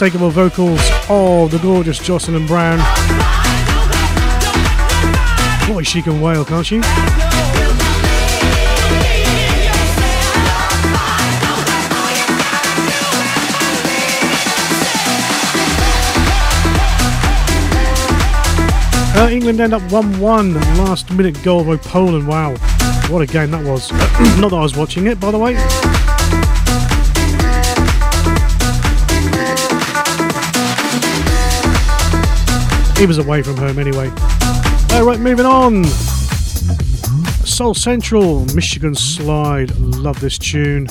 Unmistakable vocals of the gorgeous Jocelyn Brown. Boy, she can wail, can't she? Uh, England end up 1 1. Last minute goal by Poland. Wow. What a game that was. Not that I was watching it, by the way. He was away from home anyway. Alright, moving on. Soul Central, Michigan Slide. Love this tune.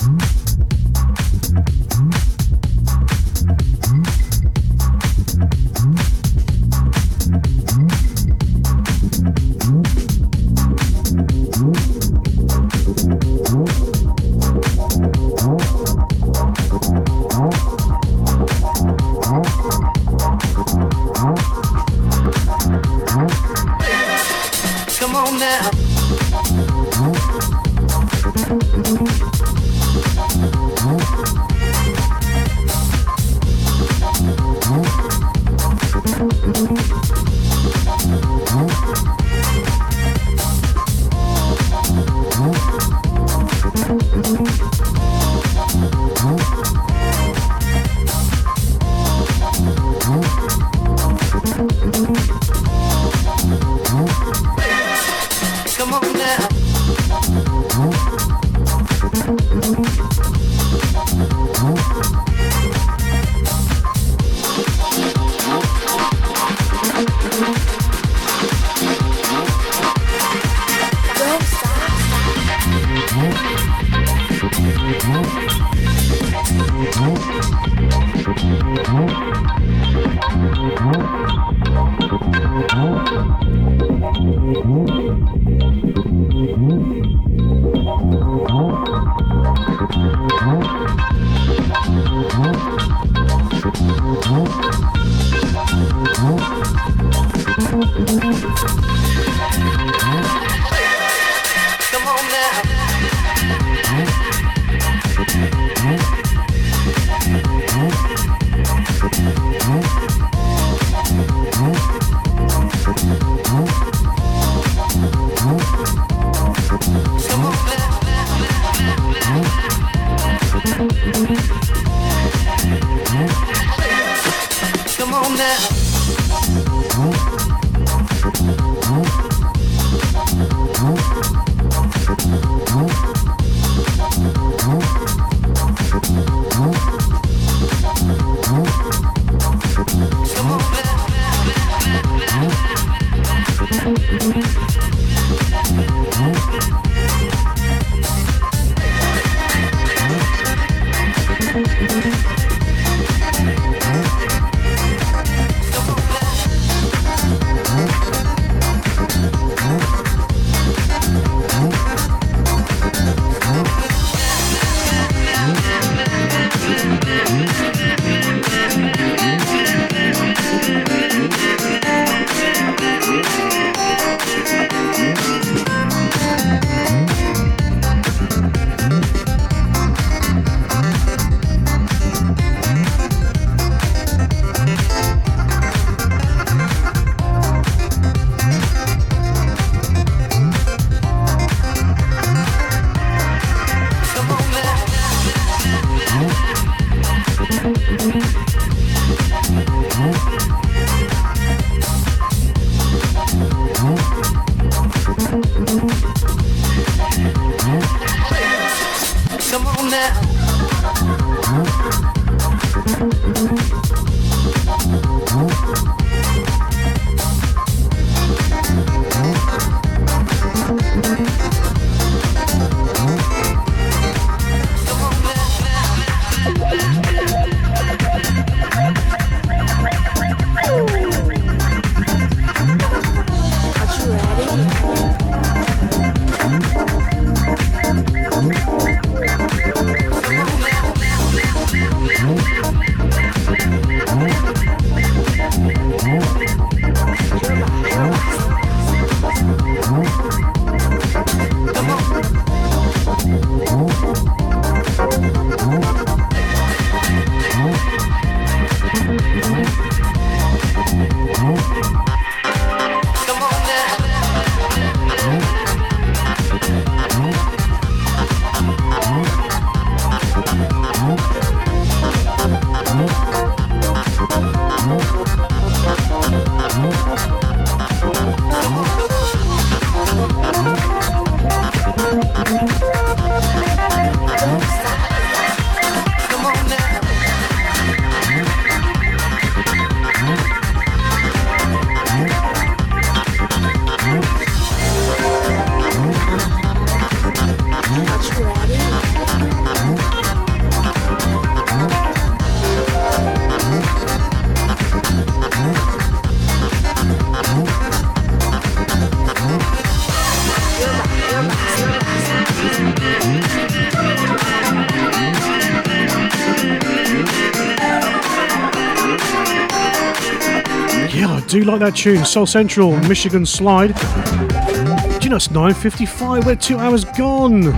Like that tune. Soul Central, Michigan Slide. Do you know it's 9.55? We're two hours gone.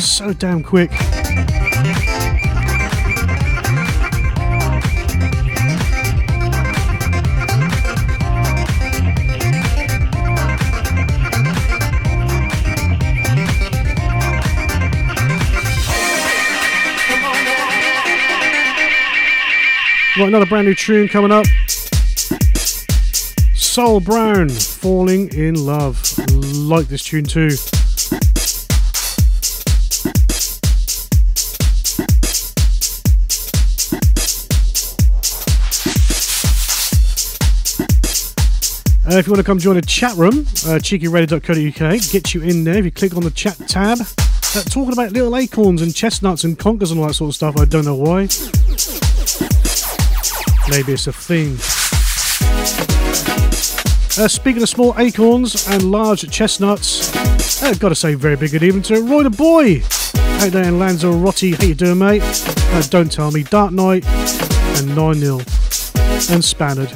So damn quick. Right, another brand new tune coming up. Soul Brown, Falling in Love. Like this tune too. Uh, if you want to come join a chat room, uh, cheekyradio.co.uk, get you in there. If you click on the chat tab, uh, talking about little acorns and chestnuts and conkers and all that sort of stuff. I don't know why. Maybe it's a theme. Uh, speaking of small acorns and large chestnuts, I've got to say very big good evening to Roy the Boy. Out there in Lanzarote, how you doing, mate? Uh, don't tell me. Dark Knight and 9-0 and Spannard.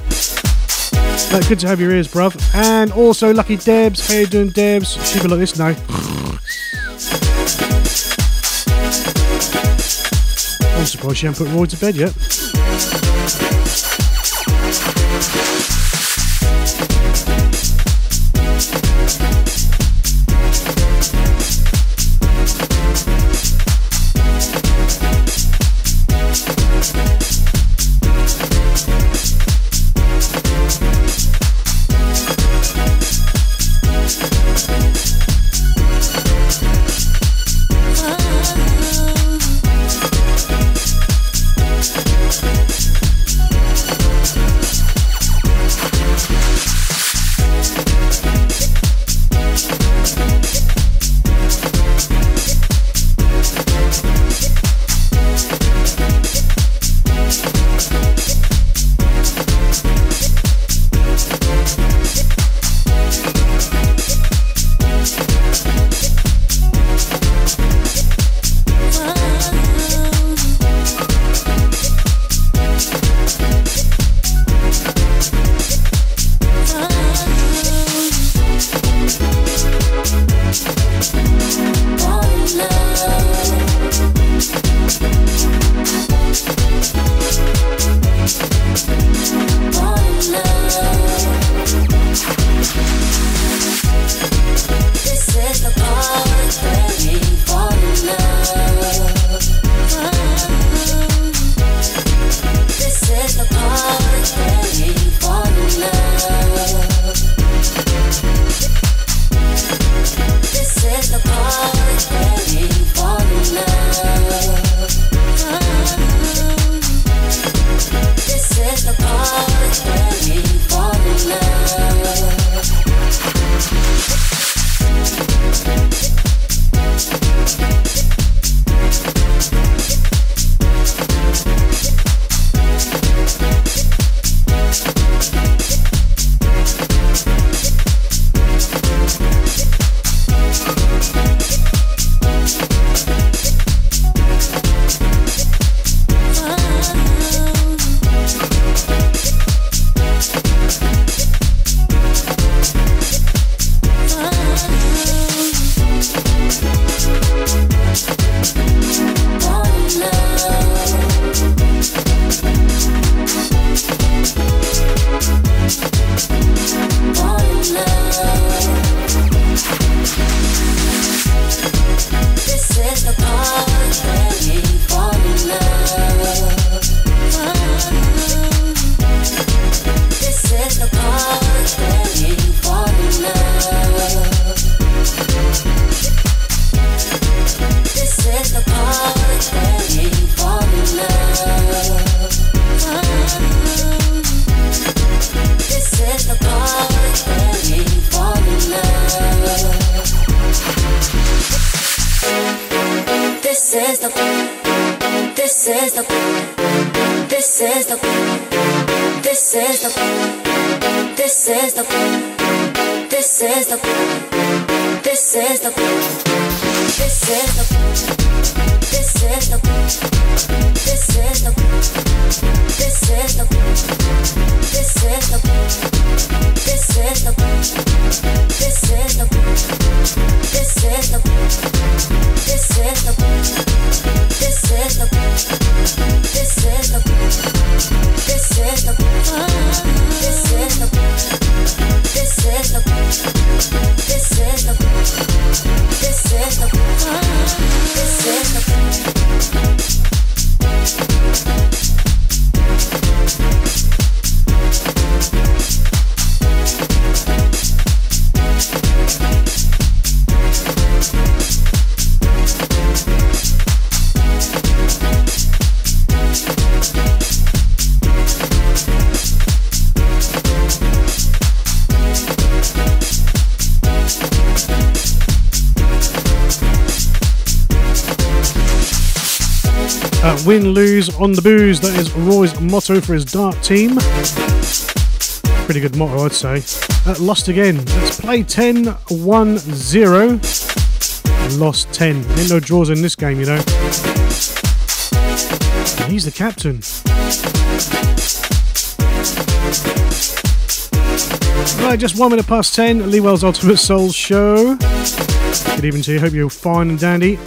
Uh, good to have your ears, bruv. And also Lucky Debs. How you doing, Debs? She'll be like this now. I'm surprised she hasn't put Roy to bed yet. On the booze. That is Roy's motto for his dark team. Pretty good motto, I'd say. Uh, lost again. Let's play 10 1 0. Lost 10. Ain't no draws in this game, you know. And he's the captain. Right, just one minute past 10. Lee Wells Ultimate Souls Show. Good evening to you. Hope you're fine and dandy.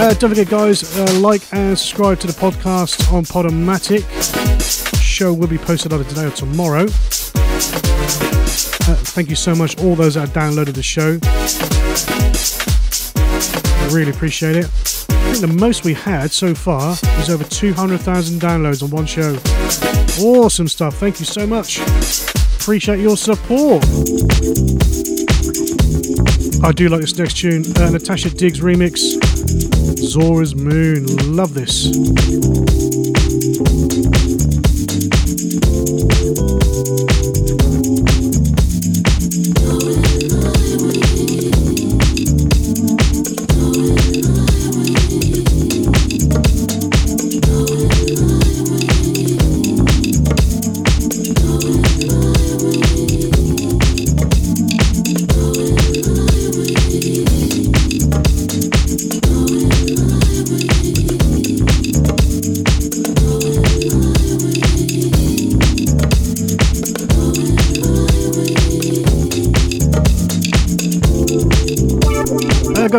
Uh, don't forget, guys, uh, like and subscribe to the podcast on Podomatic. Show will be posted either today or tomorrow. Uh, thank you so much, all those that have downloaded the show. I really appreciate it. I think the most we had so far was over 200,000 downloads on one show. Awesome stuff. Thank you so much. Appreciate your support. I do like this next tune, uh, Natasha Diggs remix. Zora's Moon. Love this.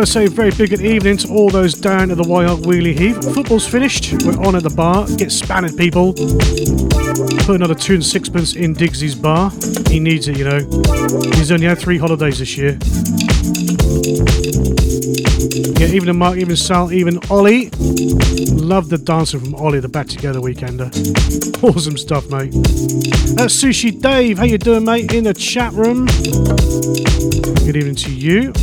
Got to say, very big good evening to all those down at the Wyhart Wheelie Heath. Football's finished. We're on at the bar. Get spanned, people. Put another two and sixpence in Diggsy's bar. He needs it, you know. He's only had three holidays this year. Yeah, even Mark, even Sal, even Ollie. Love the dancing from Ollie, the Back Together Weekender. Awesome stuff, mate. That's Sushi Dave, how you doing, mate? In the chat room. Good evening to you.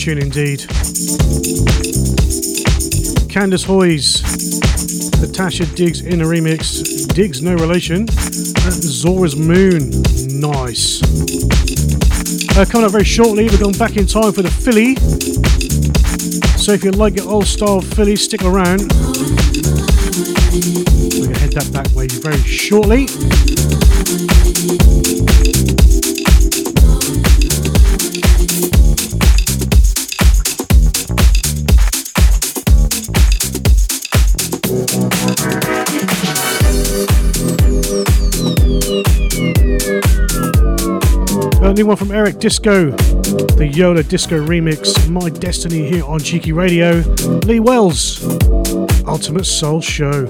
Tune indeed. Candace Hoyes, Natasha Diggs in a remix. Diggs, no relation. Zora's Moon, nice. Uh, coming up very shortly, we're going back in time for the Philly. So if you like your old style Philly, stick around. We're going to head that back way very shortly. A new one from Eric Disco, the Yola Disco remix, My Destiny here on Cheeky Radio. Lee Wells, Ultimate Soul Show.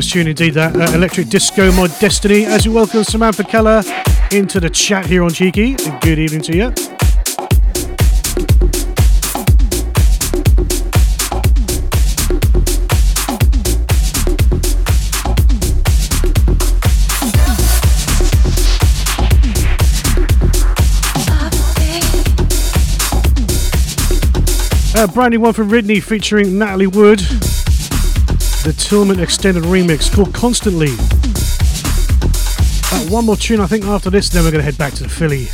nice tune indeed, that uh, electric disco mod Destiny. As we welcome Samantha Keller into the chat here on Cheeky, good evening to you. A brand new one from Ridney featuring Natalie Wood. The Tillman extended remix called Constantly. Uh, one more tune, I think, after this, then we're going to head back to the Philly.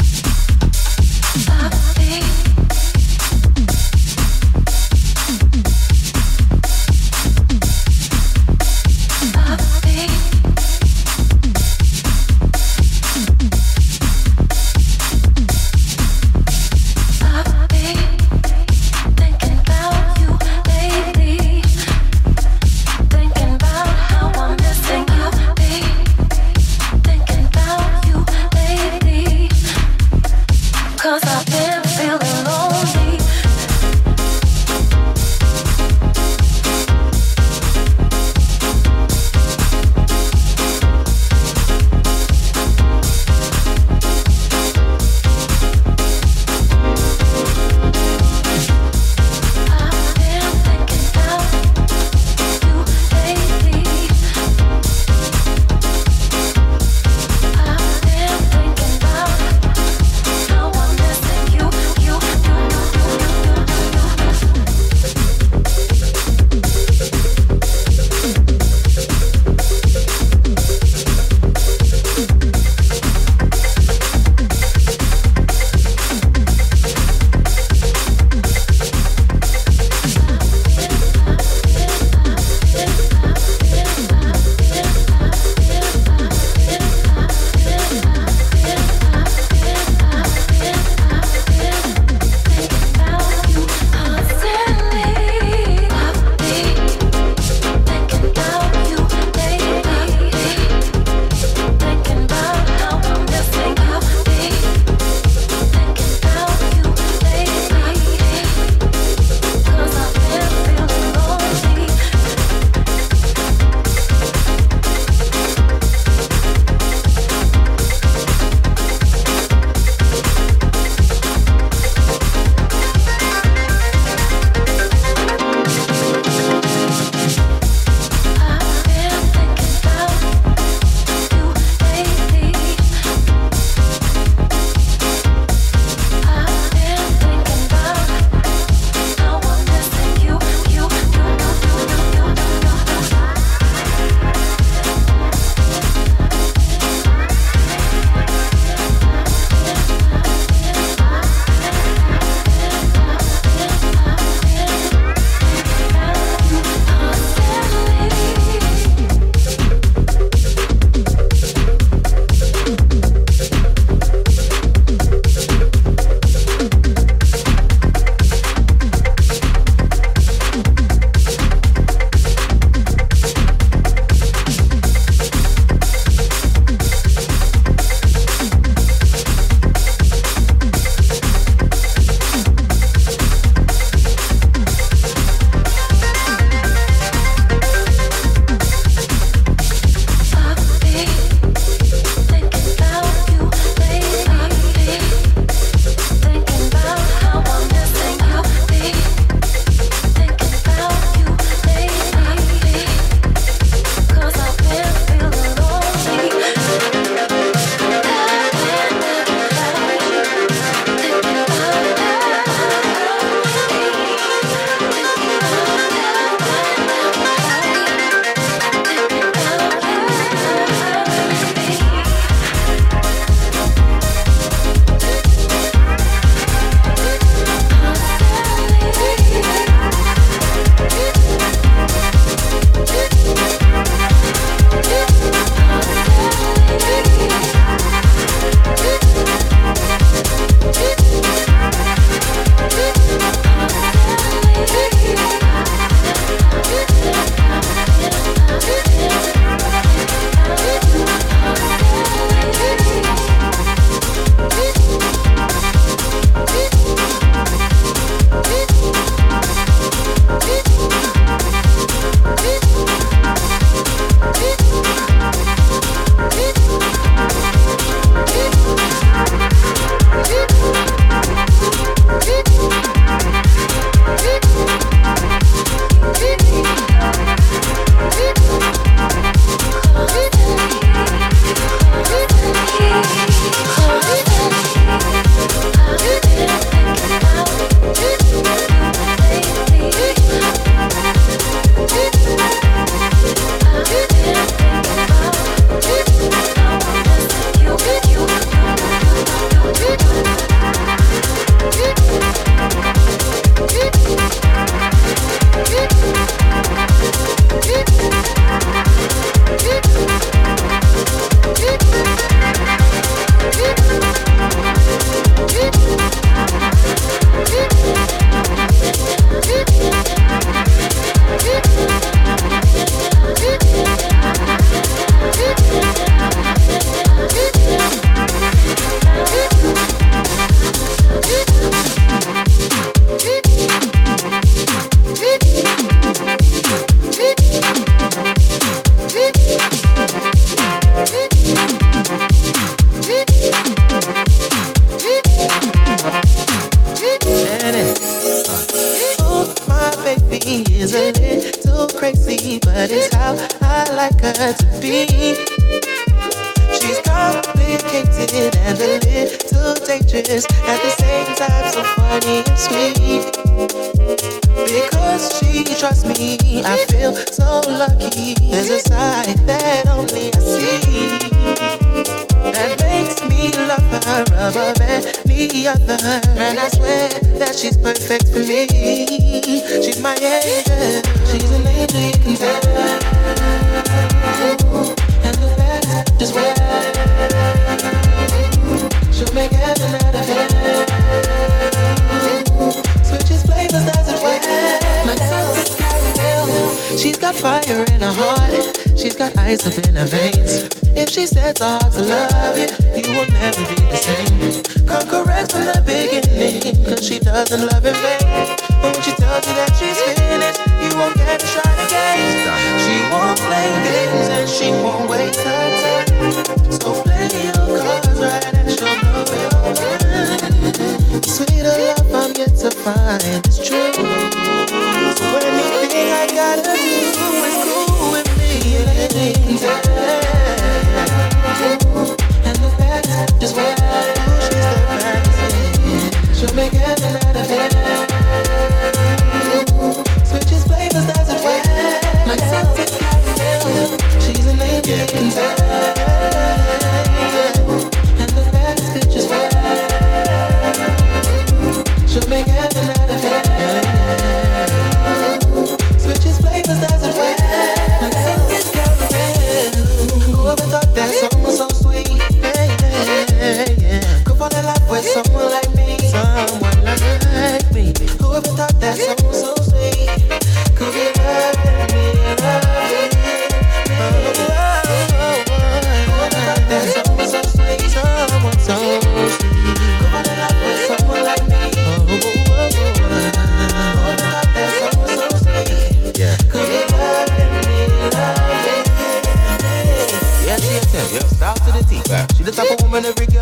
How I like her to be. She's complicated and a little dangerous at the same time, so funny and sweet. Because she trusts me, I feel so lucky. There's a side that only I see that makes me love her above any other. And I swear that she's perfect for me. She's my angel, she's an angel you can tell. And the best is where she'll make heaven out of hell. Switches flavors, does it well. She's got fire in her heart. She's got ice up in her veins. If she sets her heart to love you, you will never be the same. Come correct from the beginning, cause she doesn't love in vain. But when she tells you that she's finished, you won't get to try again. She won't play games and she won't waste her. Sweeter love I'm yet to find is true. So anything I gotta do is cool with me. And the best is where she's the fantasy. She'll make heaven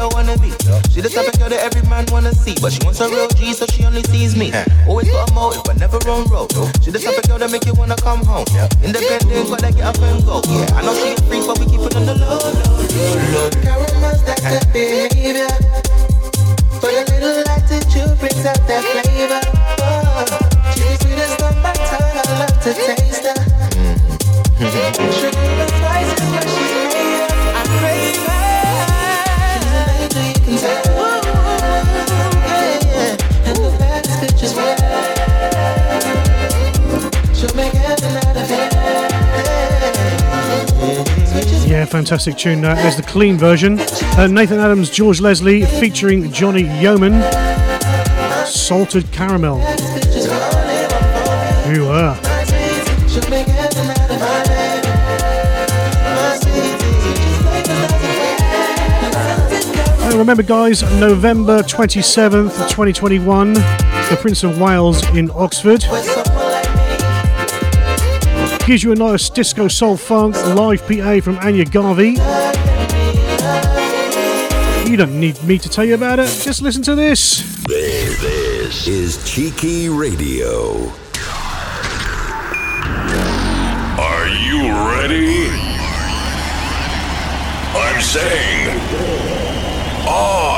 girl wanna be. She the type of girl that every man wanna see. But she wants a real G, so she only sees me. Always got a motive, but never on road. She the type of girl that make you wanna come home. Independent, but I get up and go. Yeah, I know she a freak, but we keep it on the low, low, low, low. Caramel's that good behavior. But a little attitude brings out that flavor. Oh, she's the sweetest on my tongue. I love to taste her. Mm-hmm. Yeah, fantastic tune that. There's the clean version. Uh, Nathan Adams, George Leslie featuring Johnny Yeoman. Salted Caramel. You are. Uh, remember, guys, November 27th, 2021, the Prince of Wales in Oxford. Gives you a nice disco soul funk live PA from Anya Garvey. You don't need me to tell you about it, just listen to this. This, is Cheeky Radio. Are you ready? I'm saying, are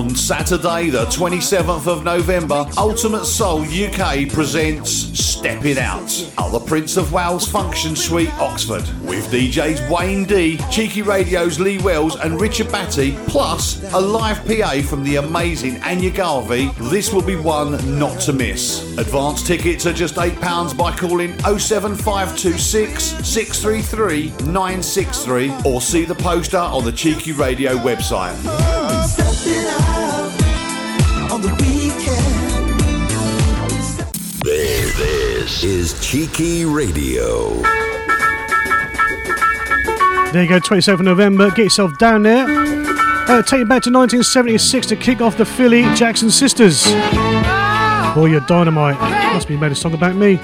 On Saturday, the 27th of November, Ultimate Soul UK presents Step It Out at the Prince of Wales Function Suite, Oxford, with DJs Wayne D, Cheeky Radio's Lee Wells, and Richard Batty, plus a live PA from the amazing Anya Garvey. This will be one not to miss. Advance tickets are just £8 by calling 07526 633 963 or see the poster on the Cheeky Radio website. On the weekend. This, this is Cheeky Radio. There you go, 27th November. Get yourself down there. Uh, take you back to 1976 to kick off the Philly Jackson Sisters. Boy, you're dynamite. Must be made a song about me.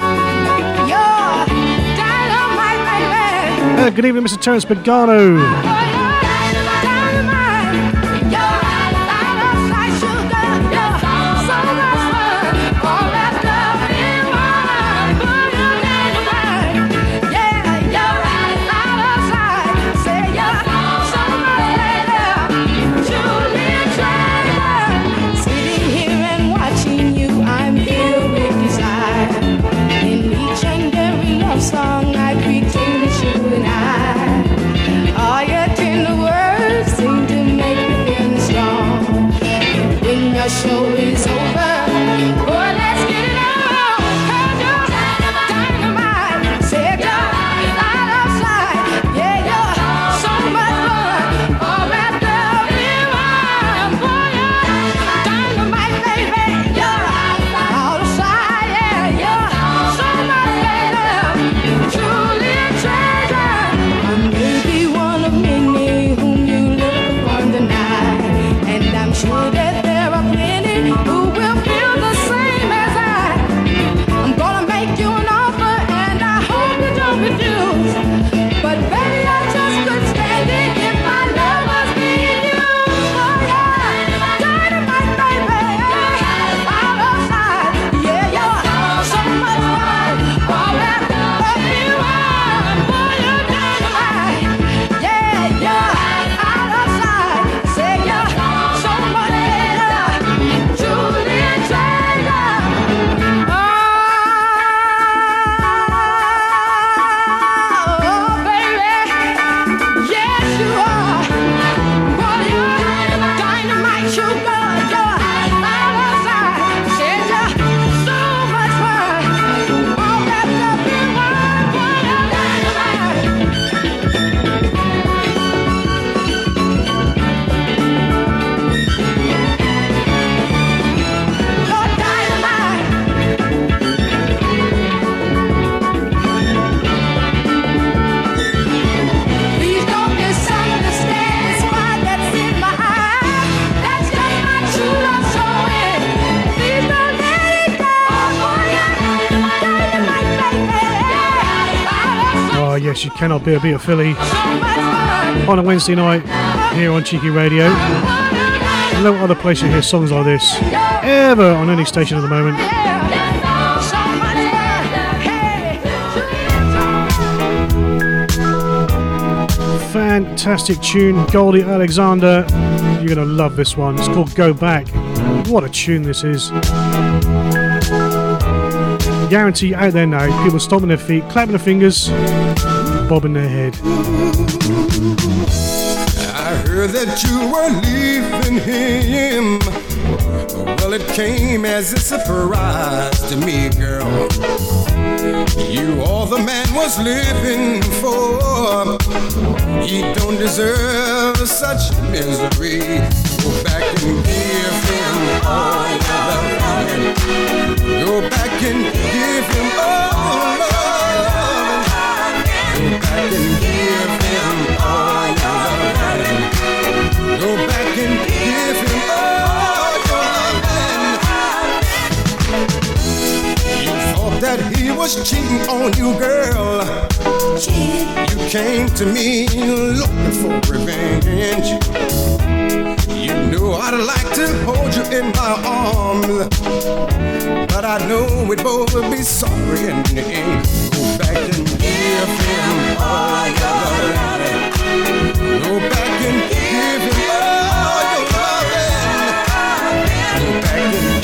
Uh, good evening, Mr. Terence Pagano. Cannot be a bit of Philly on a Wednesday night here on Cheeky Radio. No other place you hear songs like this ever on any station at the moment. Fantastic tune, Goldie Alexander. You're gonna love this one. It's called Go Back. What a tune this is. Guarantee out there now, people stomping their feet, clapping their fingers, bobbing their head. I heard that you were leaving him. Well, it came as a surprise to me, girl. You all the man was living for. He don't deserve such misery. Go back and give him all your love. Go back and give him all love. Was cheating on you, girl. You came to me looking for revenge. You knew I'd like to hold you in my arms, but I know we'd both be sorry in the end. Go back and give him all your and give him all your love. Go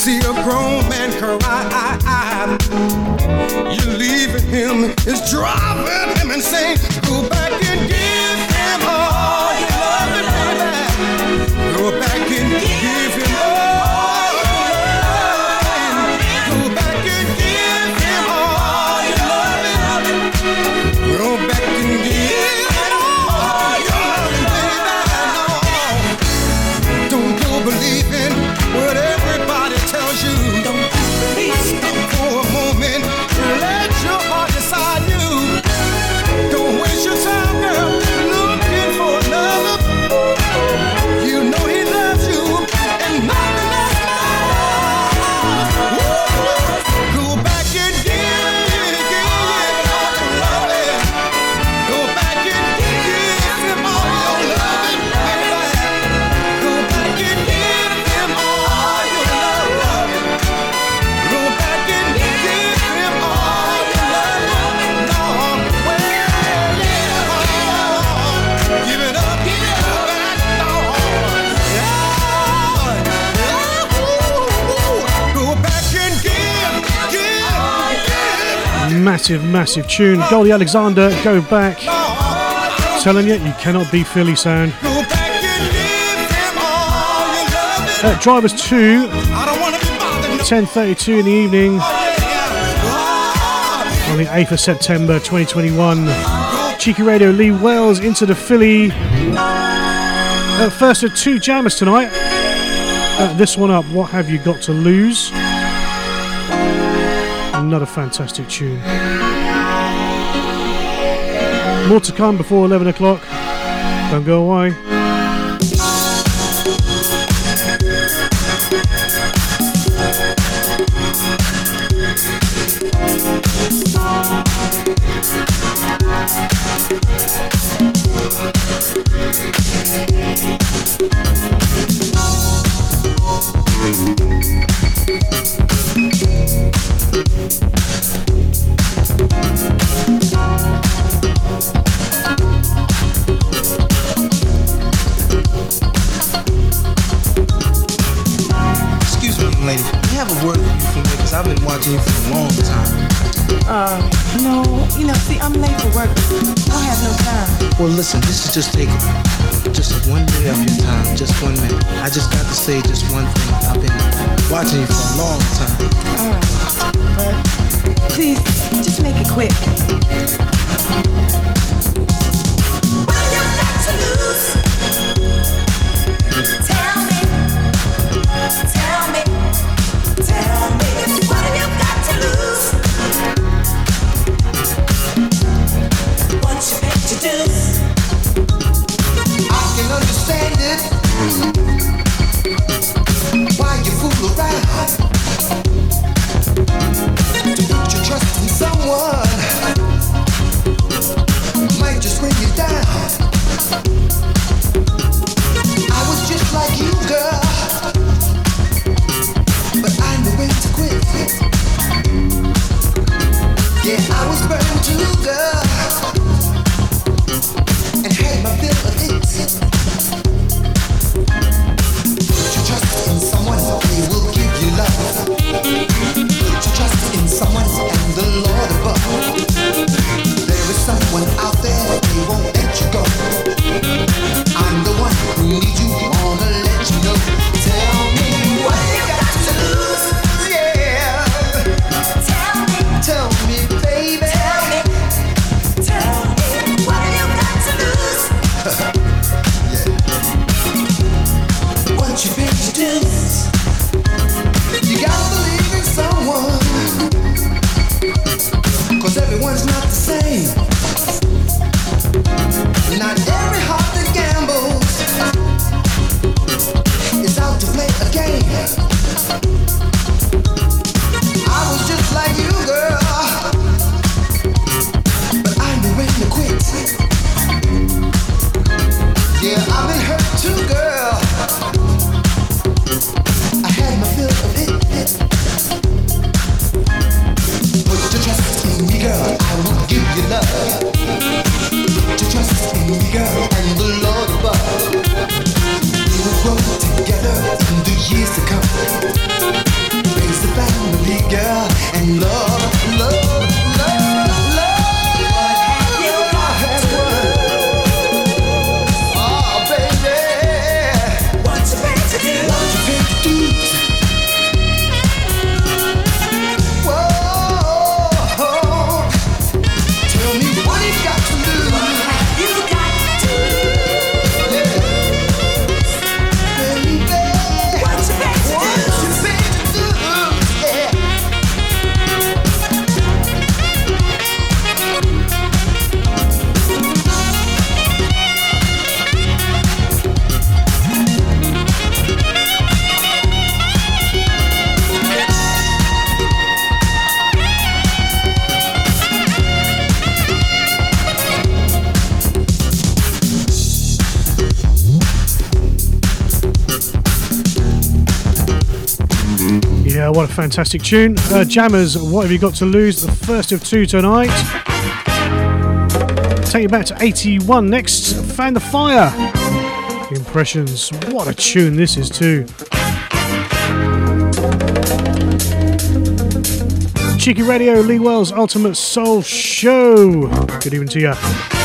see a grown man cry. You leaving him is driving him insane. Massive, massive tune. Goldie Alexander, go back. Telling you, you cannot be Philly sound. Uh, Drivers 2, 10.32 in the evening on the 8th of September 2021. Cheeky Radio, Lee Wells into the Philly. Uh, first of two jammers tonight. Uh, this one up, What Have You Got to Lose? Another fantastic tune. More to come before 11 o'clock. Don't go away. Watching you for a long time. Uh, no, you know, see, I'm late for work. I don't have no time. Well, listen, this is just taking just one minute of your time, just one minute. I just got to say just one thing. I've been watching you for a long time. All right. But please, just make it quick. fantastic tune. Uh, Jammers, what have you got to lose? The first of two tonight. Take you back to 81 next. Fan the Fire. Impressions. What a tune this is, too. Cheeky Radio, Lee Wells Ultimate Soul Show. Good evening to you.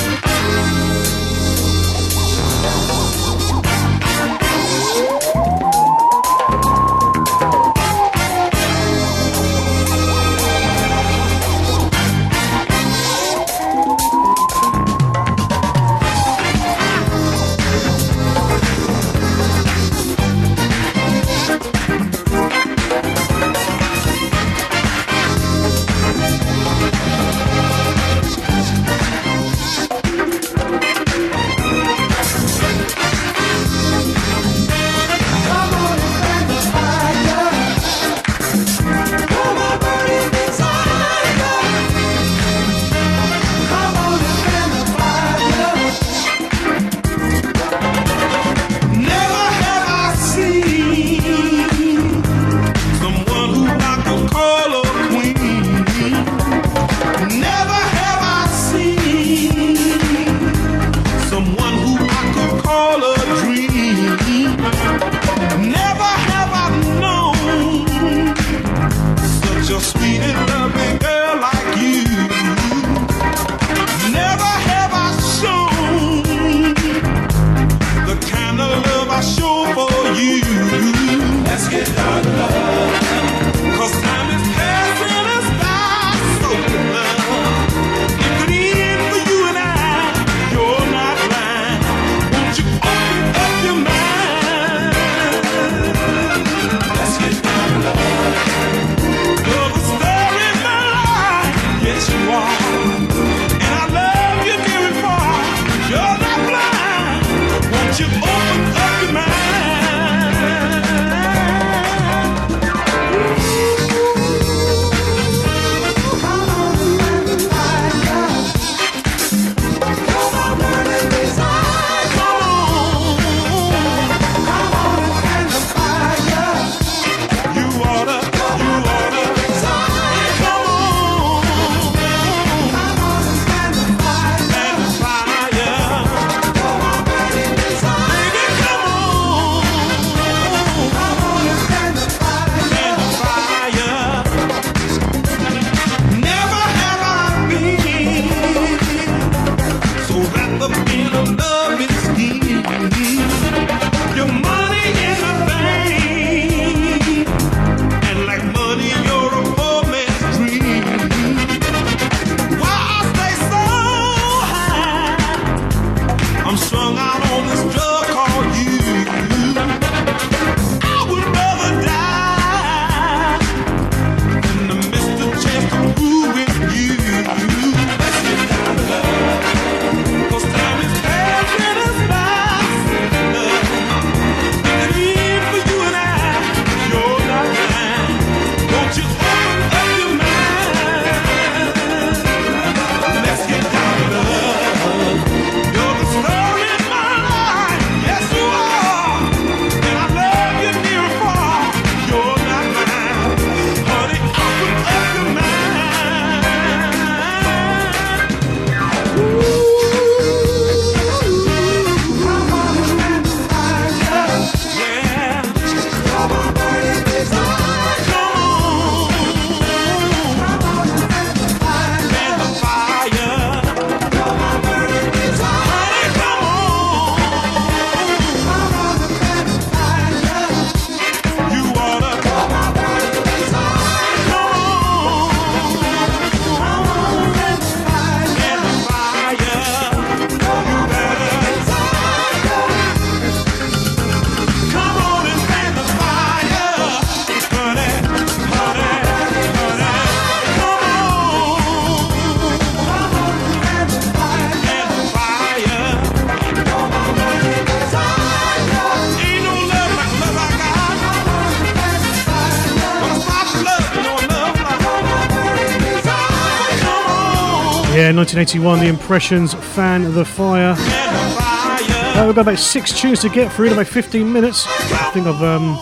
Yeah, 1981, The Impressions, Fan the Fire. Uh, we've got about six tunes to get through in about 15 minutes. I think I've um,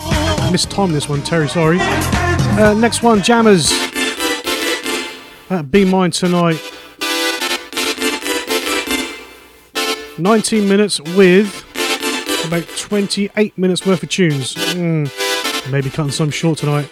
time this one, Terry, sorry. Uh, next one, Jammers. Uh, Be Mine Tonight. 19 minutes with about 28 minutes worth of tunes. Mm, maybe cutting some short tonight.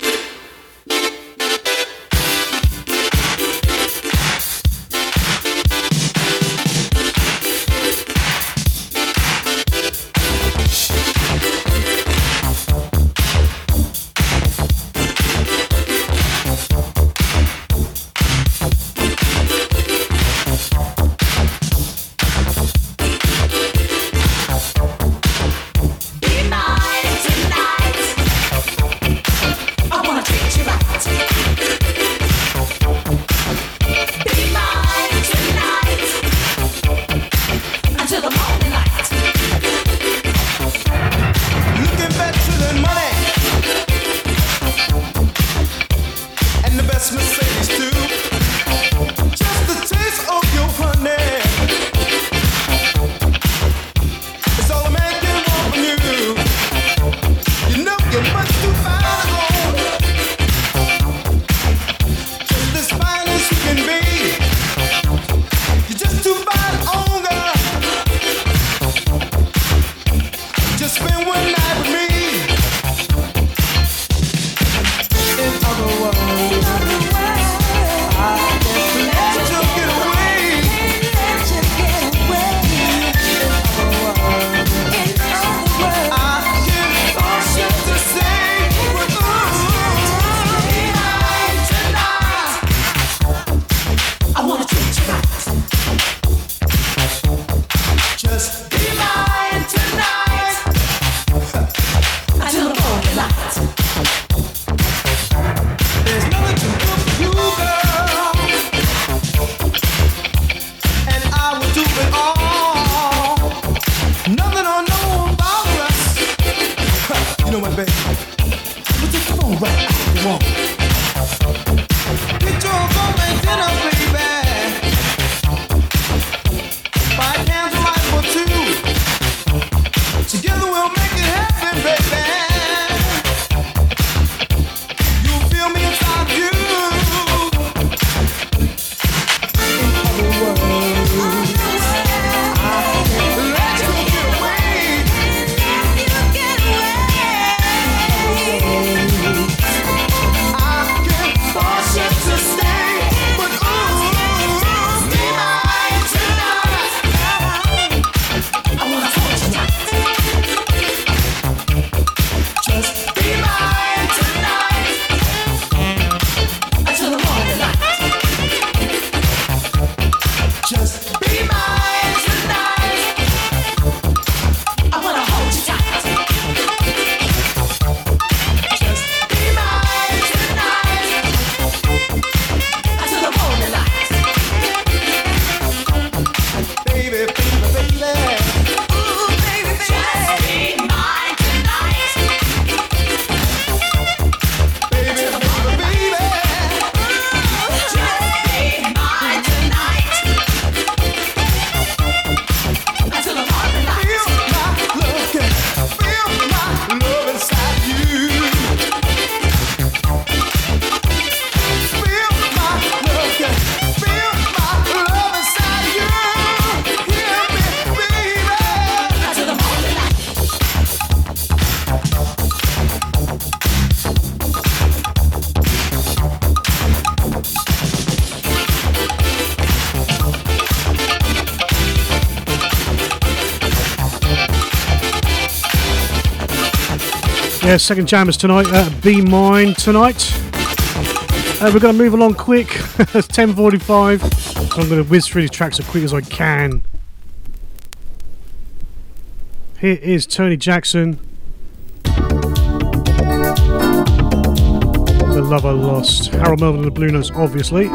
yeah, second jammers tonight. Uh, Be mine tonight. Uh, we're going to move along quick. it's 10:45, so I'm going to whiz through these tracks as quick as I can. Here is Tony Jackson. The Lover Lost. Harold Melvin and the Blue Notes, obviously.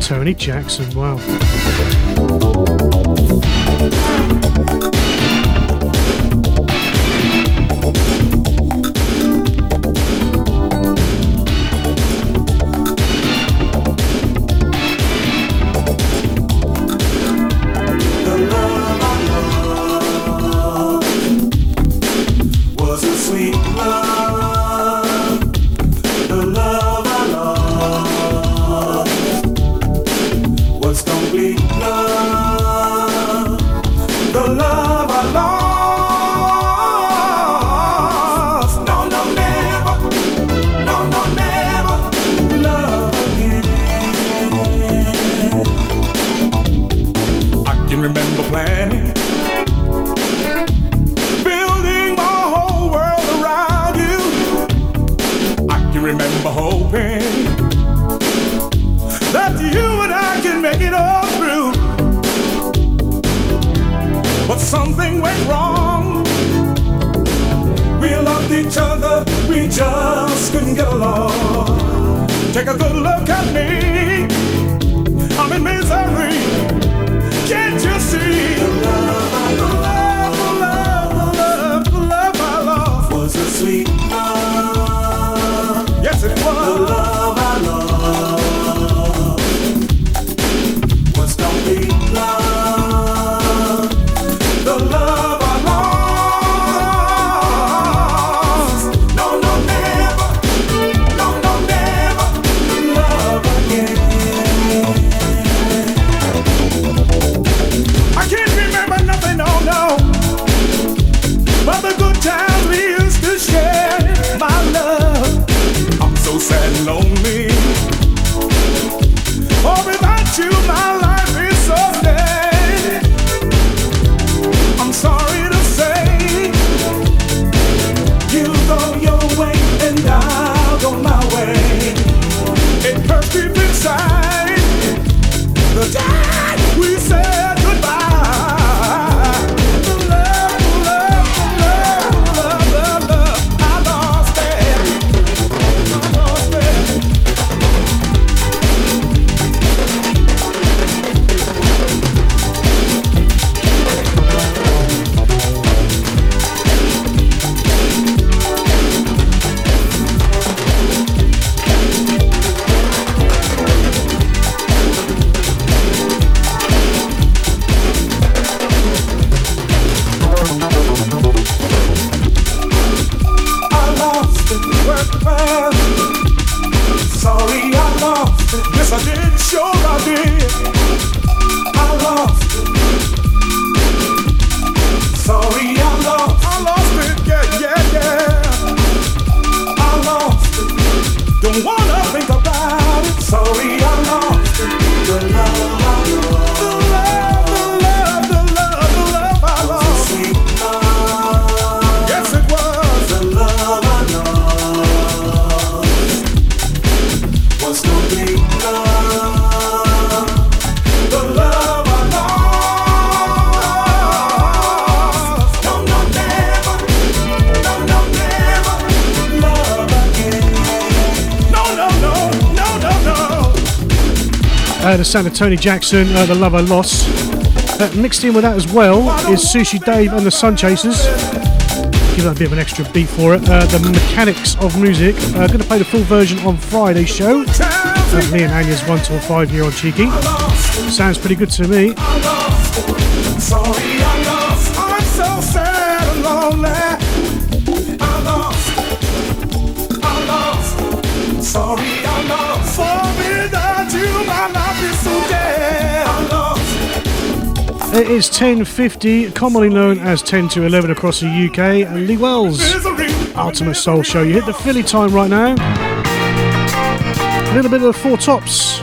Tony Jackson, wow. sound of Tony Jackson, uh, The Lover Loss. Uh, mixed in with that as well is Sushi Dave and the Sun Chasers. Give that a bit of an extra beat for it. Uh, the Mechanics of Music. Uh, going to play the full version on Friday's show. Uh, me and Anya's one to five year old cheeky. Sounds pretty good to me. It is 10.50, commonly known as 10 to 11 across the UK, and Lee Wells, Ultimate Soul Show. You hit the Philly time right now. A little bit of the Four Tops.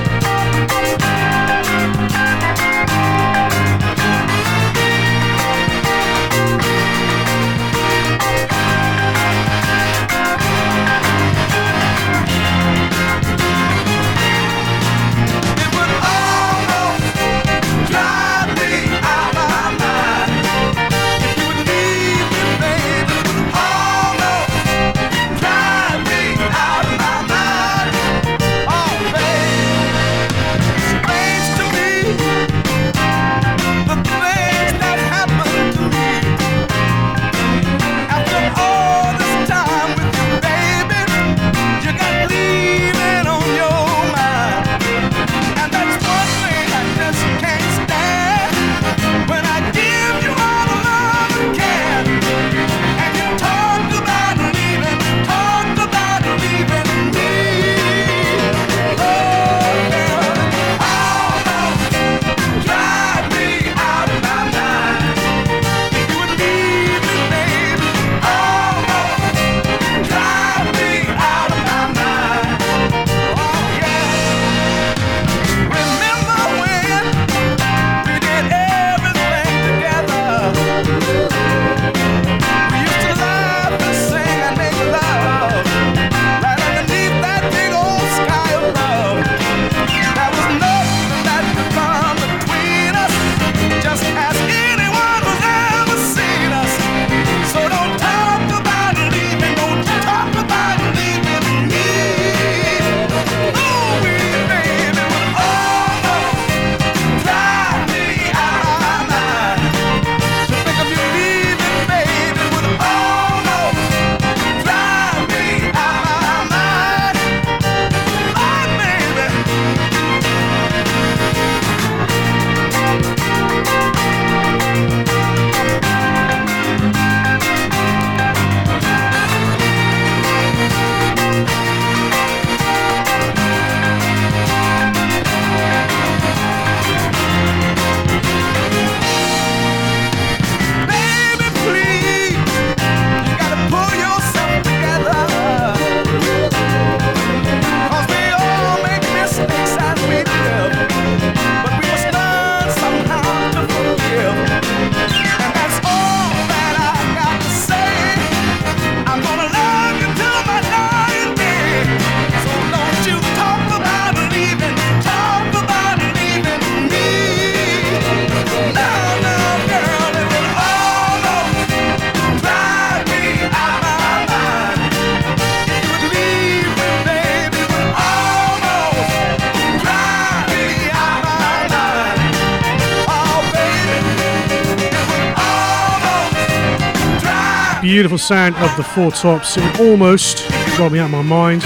Beautiful sound of the Four Tops. It almost got me out of my mind.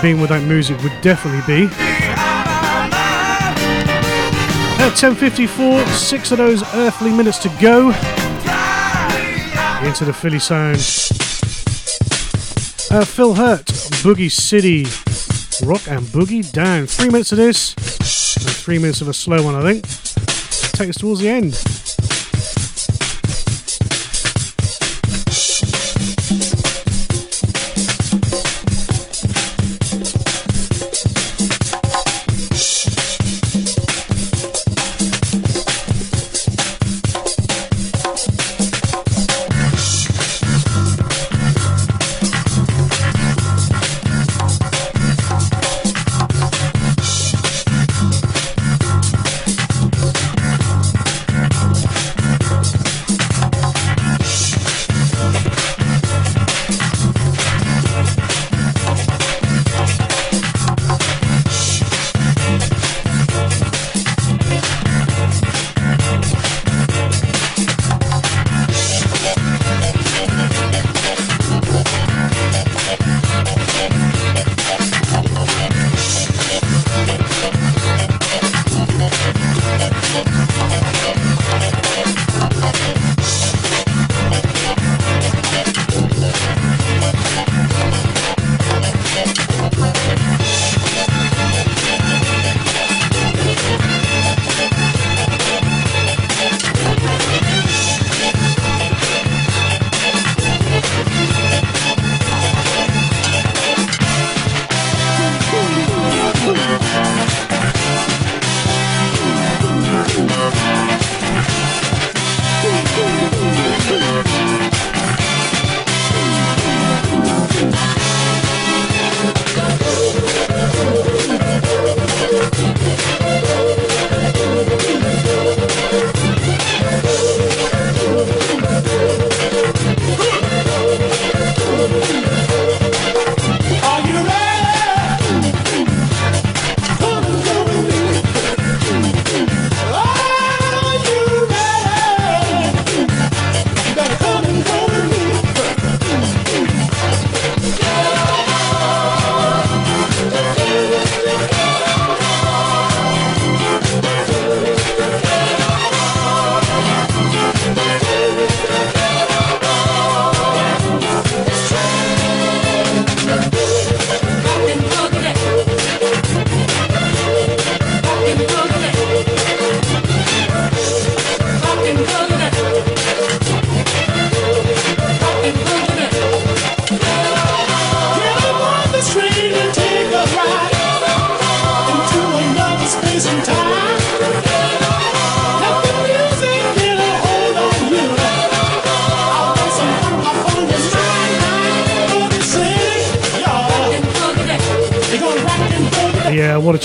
Being without music would definitely be. At 10.54, six of those earthly minutes to go into the Philly sound. Uh, Phil Hurtt, Boogie City, Rock and Boogie Down. Three minutes of this, and three minutes of a slow one, I think. Take us towards the end.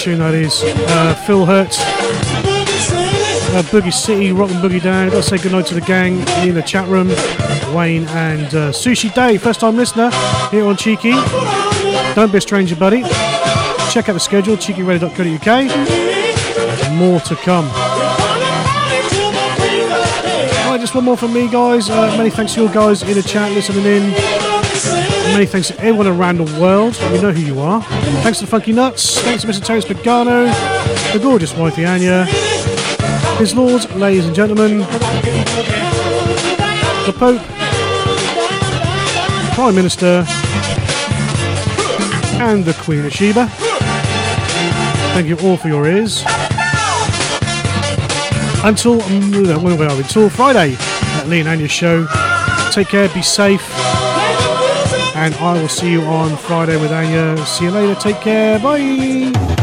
Tune that is. Uh, Phil City. uh, Boogie City, Rock and Boogie Down. Got to say goodnight to the gang in the chat room. Wayne and uh, Sushi Day, first time listener here on Cheeky. Don't be a stranger, buddy. Check out the schedule, cheekyradio.co.uk. More to come. Right, just one more from me, guys. Uh, many thanks to you guys in the chat listening in. Many thanks to everyone around the world. You know who you are. Thanks to the Funky Nuts. Thanks to Mr. Terence Pagano, the gorgeous wifey Anya, his lords, ladies and gentlemen, the Pope, Prime Minister, and the Queen of Sheba. Thank you all for your ears. Until mm, when are we? Until Friday at Lee and Anya's show. Take care, be safe, and I will see you on Friday with Anya. See you later. Take care. Bye.